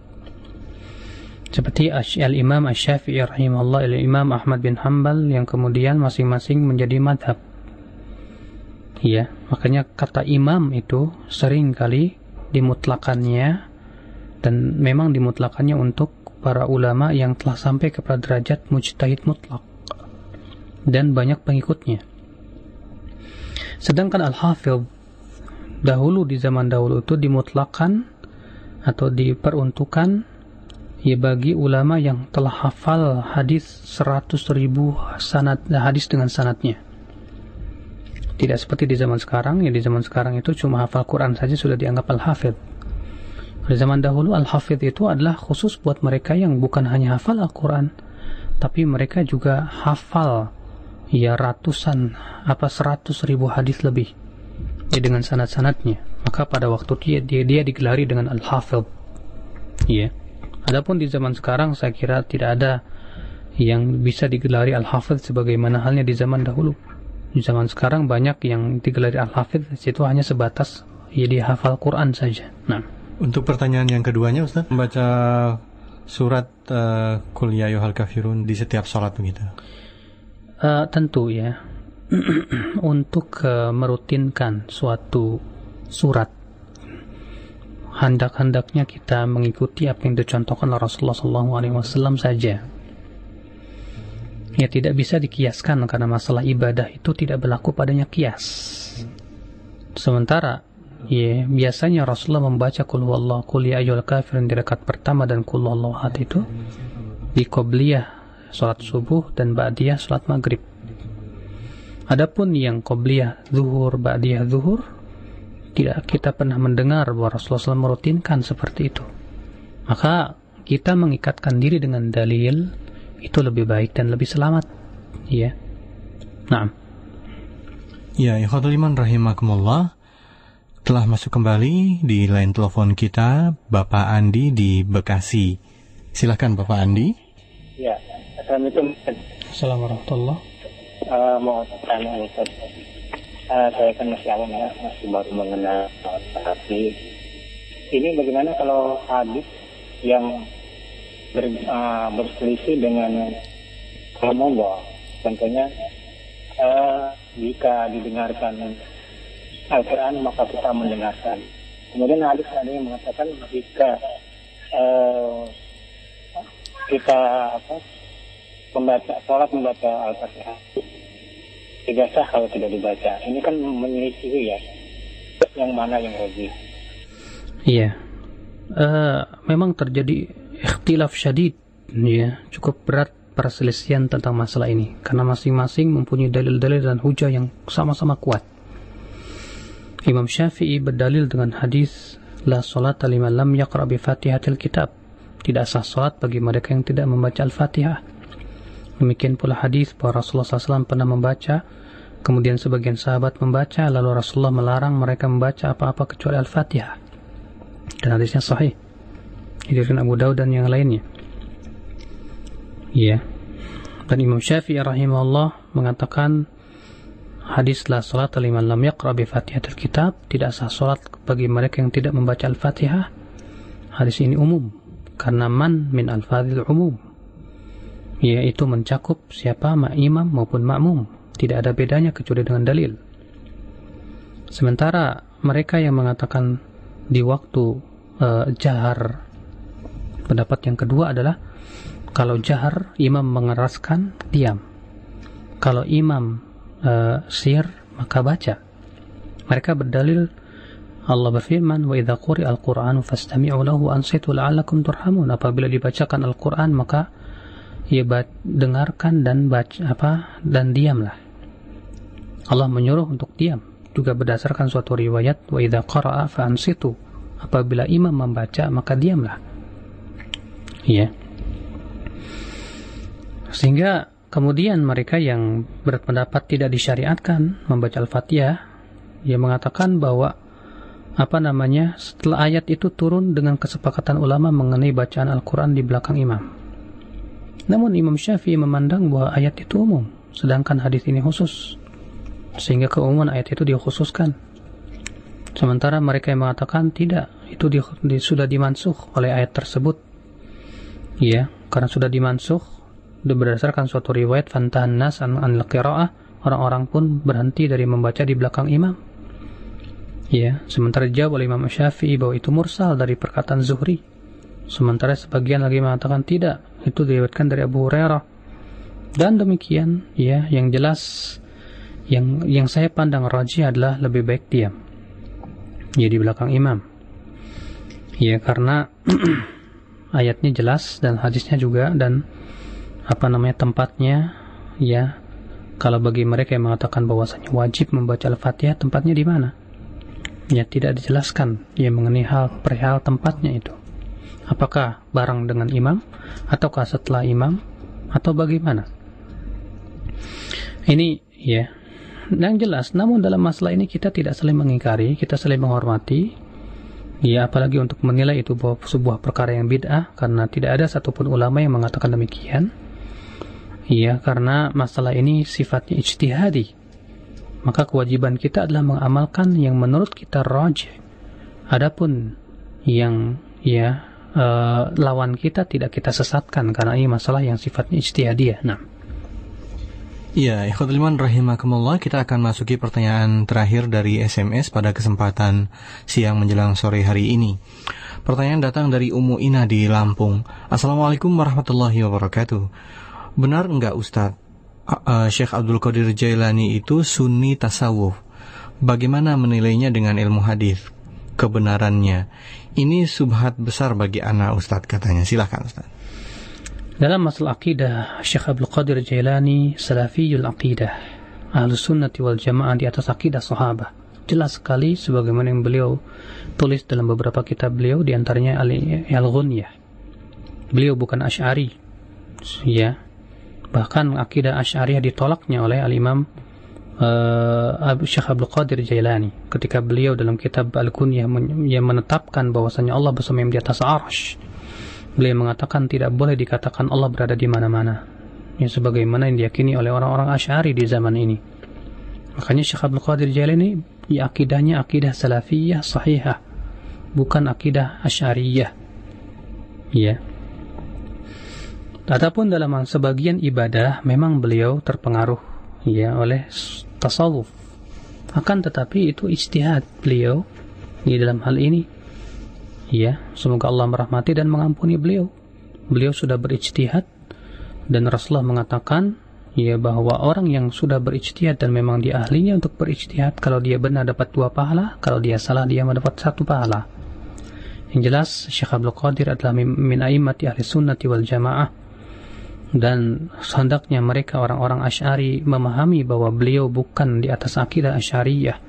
Seperti Al-Imam Asy-Syafi'i rahimahullah Al-Imam Ahmad bin Hanbal yang kemudian masing-masing menjadi madhab. Ya makanya kata imam itu sering kali dimutlakannya dan memang dimutlakannya untuk para ulama yang telah sampai kepada derajat mujtahid mutlak dan banyak pengikutnya. Sedangkan Al-Hafidh dahulu di zaman dahulu itu dimutlakan atau diperuntukkan ya bagi ulama yang telah hafal hadis 100 ribu sanad hadis dengan sanatnya. Tidak seperti di zaman sekarang, ya di zaman sekarang itu cuma hafal Quran saja sudah dianggap al-hafidh. Di zaman dahulu al-hafidh itu adalah khusus buat mereka yang bukan hanya hafal Al-Quran, tapi mereka juga hafal ya ratusan apa seratus ribu hadis lebih ya dengan sanad-sanadnya. Maka pada waktu dia dia, dia digelari dengan al-hafidh. Ya. Adapun di zaman sekarang saya kira tidak ada yang bisa digelari al-hafidh sebagaimana halnya di zaman dahulu di zaman sekarang banyak yang digelari al-hafidh itu hanya sebatas ya dia hafal Quran saja. Nah, untuk pertanyaan yang keduanya Ustaz, membaca surat uh, Qul ya kafirun di setiap sholat begitu. Uh, tentu ya. untuk uh, merutinkan suatu surat hendak-hendaknya kita mengikuti apa yang dicontohkan oleh Rasulullah SAW saja ya tidak bisa dikiaskan karena masalah ibadah itu tidak berlaku padanya kias. Sementara ya biasanya Rasulullah membaca kul wallahu kul ya di rakaat pertama dan kul itu di qobliyah salat subuh dan ba'diyah salat maghrib. Adapun yang qobliyah zuhur ba'diyah zuhur tidak kita pernah mendengar bahwa Rasulullah SAW merutinkan seperti itu. Maka kita mengikatkan diri dengan dalil itu lebih baik dan lebih selamat. Ya nah ya ikhwatul iman rahimakumullah telah masuk kembali di line telepon kita Bapak Andi di Bekasi. Silahkan Bapak Andi. Ya Assalamualaikum. Assalamualaikum uh, mau tanya Ustaz. Uh, saya kan masih awam ya masih baru mengenal hadis ini bagaimana kalau hadis yang ber, uh, berselisih dengan bahwa tentunya uh, jika didengarkan Al-Quran maka kita mendengarkan. Kemudian hadis ada yang mengatakan jika uh, kita apa membaca sholat membaca Al-Fatihah tidak sah kalau tidak dibaca ini kan menyelisih ya yang mana yang lebih iya uh, memang terjadi ikhtilaf syadid ya cukup berat perselisihan tentang masalah ini karena masing-masing mempunyai dalil-dalil dan hujah yang sama-sama kuat. Imam Syafi'i berdalil dengan hadis la salat liman lam yaqra bi Fatihatil Kitab. Tidak sah salat bagi mereka yang tidak membaca Al-Fatihah. Demikian pula hadis bahwa Rasulullah SAW pernah membaca, kemudian sebagian sahabat membaca, lalu Rasulullah melarang mereka membaca apa-apa kecuali Al-Fatihah. Dan hadisnya sahih diriwayatkan Abu Daud dan yang lainnya. Ya. Dan Imam Syafi'i rahimahullah mengatakan hadis la salat liman lam yaqra bi Fatihatil Kitab, tidak sah salat bagi mereka yang tidak membaca Al-Fatihah. Hadis ini umum karena man min al-fadhil umum. Yaitu mencakup siapa ma imam maupun makmum. Tidak ada bedanya kecuali dengan dalil. Sementara mereka yang mengatakan di waktu uh, jahar Pendapat yang kedua adalah kalau jahar imam mengeraskan diam. Kalau imam uh, sir maka baca. Mereka berdalil Allah berfirman wa idza quri'a al-Qur'anu fastami'u lahu ansitu la'allakum turhamun. Apabila dibacakan Al-Qur'an maka ya dengarkan dan baca apa dan diamlah. Allah menyuruh untuk diam. Juga berdasarkan suatu riwayat wa idza qara'a fa ansitu. Apabila imam membaca maka diamlah. Ya sehingga kemudian mereka yang berpendapat tidak disyariatkan membaca Al-Fatihah ia mengatakan bahwa apa namanya setelah ayat itu turun dengan kesepakatan ulama mengenai bacaan Al-Quran di belakang imam. Namun Imam Syafi'i memandang bahwa ayat itu umum sedangkan hadis ini khusus sehingga keumuman ayat itu dikhususkan sementara mereka yang mengatakan tidak itu di, di, sudah dimansuh oleh ayat tersebut Iya, karena sudah dimansuh berdasarkan suatu riwayat fantahan nas an, an qiraah orang-orang pun berhenti dari membaca di belakang imam. Ya, sementara dijawab oleh Imam Syafi'i bahwa itu mursal dari perkataan Zuhri. Sementara sebagian lagi mengatakan tidak, itu diriwayatkan dari Abu Hurairah. Dan demikian, ya, yang jelas yang yang saya pandang rajih adalah lebih baik diam. Ya di belakang imam. Ya, karena ayatnya jelas dan hadisnya juga dan apa namanya tempatnya ya. Kalau bagi mereka yang mengatakan bahwasanya wajib membaca Al-Fatihah tempatnya di mana? Ya tidak dijelaskan. Ya mengenai hal perihal tempatnya itu. Apakah bareng dengan imam ataukah setelah imam atau bagaimana? Ini ya yang jelas namun dalam masalah ini kita tidak saling mengingkari kita saling menghormati. Ya apalagi untuk menilai itu bahwa sebuah perkara yang bid'ah karena tidak ada satupun ulama yang mengatakan demikian. Ya karena masalah ini sifatnya ijtihadi. Maka kewajiban kita adalah mengamalkan yang menurut kita rajih. Adapun yang ya uh, lawan kita tidak kita sesatkan karena ini masalah yang sifatnya ijtihadiyah. Nah Iya, ikhwatul iman rahimakumullah, kita akan masuki pertanyaan terakhir dari SMS pada kesempatan siang menjelang sore hari ini. Pertanyaan datang dari Umu Ina di Lampung. Assalamualaikum warahmatullahi wabarakatuh. Benar enggak Ustadz, uh, Syekh Abdul Qadir Jailani itu sunni tasawuf? Bagaimana menilainya dengan ilmu hadis? Kebenarannya. Ini subhat besar bagi anak Ustadz katanya. Silahkan Ustadz. Dalam masalah akidah, Syekh Abdul Qadir Jailani salafiyul akidah. Ahlu sunnati wal jamaah di atas akidah sahabat. Jelas sekali sebagaimana yang beliau tulis dalam beberapa kitab beliau di antaranya Al-Ghunyah. Beliau bukan Asy'ari. Ya. Bahkan akidah Asy'ariyah ditolaknya oleh Al-Imam uh, Syekh Abdul Qadir Jailani ketika beliau dalam kitab Al-Ghunyah yang menetapkan bahwasanya Allah bersama di atas arsy Beliau mengatakan tidak boleh dikatakan Allah berada di mana-mana. Ya sebagaimana yang diyakini oleh orang-orang Asy'ari di zaman ini. Makanya Syekh Abdul Qadir Jailani ya akidahnya akidah salafiyah sahihah, bukan akidah Asy'ariyah. Ya. Adapun dalam sebagian ibadah memang beliau terpengaruh ya oleh tasawuf. Akan tetapi itu ijtihad beliau di dalam hal ini Ya, semoga Allah merahmati dan mengampuni beliau. Beliau sudah berijtihad dan Rasulullah mengatakan ya bahwa orang yang sudah berijtihad dan memang dia ahlinya untuk berijtihad kalau dia benar dapat dua pahala, kalau dia salah dia mendapat satu pahala. Yang jelas Syekh Abdul Qadir adalah min a'immati ahli sunnati wal jamaah dan hendaknya mereka orang-orang Asy'ari memahami bahwa beliau bukan di atas akidah Asy'ariyah.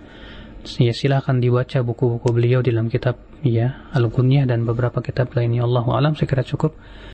Ya silakan dibaca buku-buku beliau dalam kitab ya Al-Gunyah dan beberapa kitab lainnya. Allah alam saya kira cukup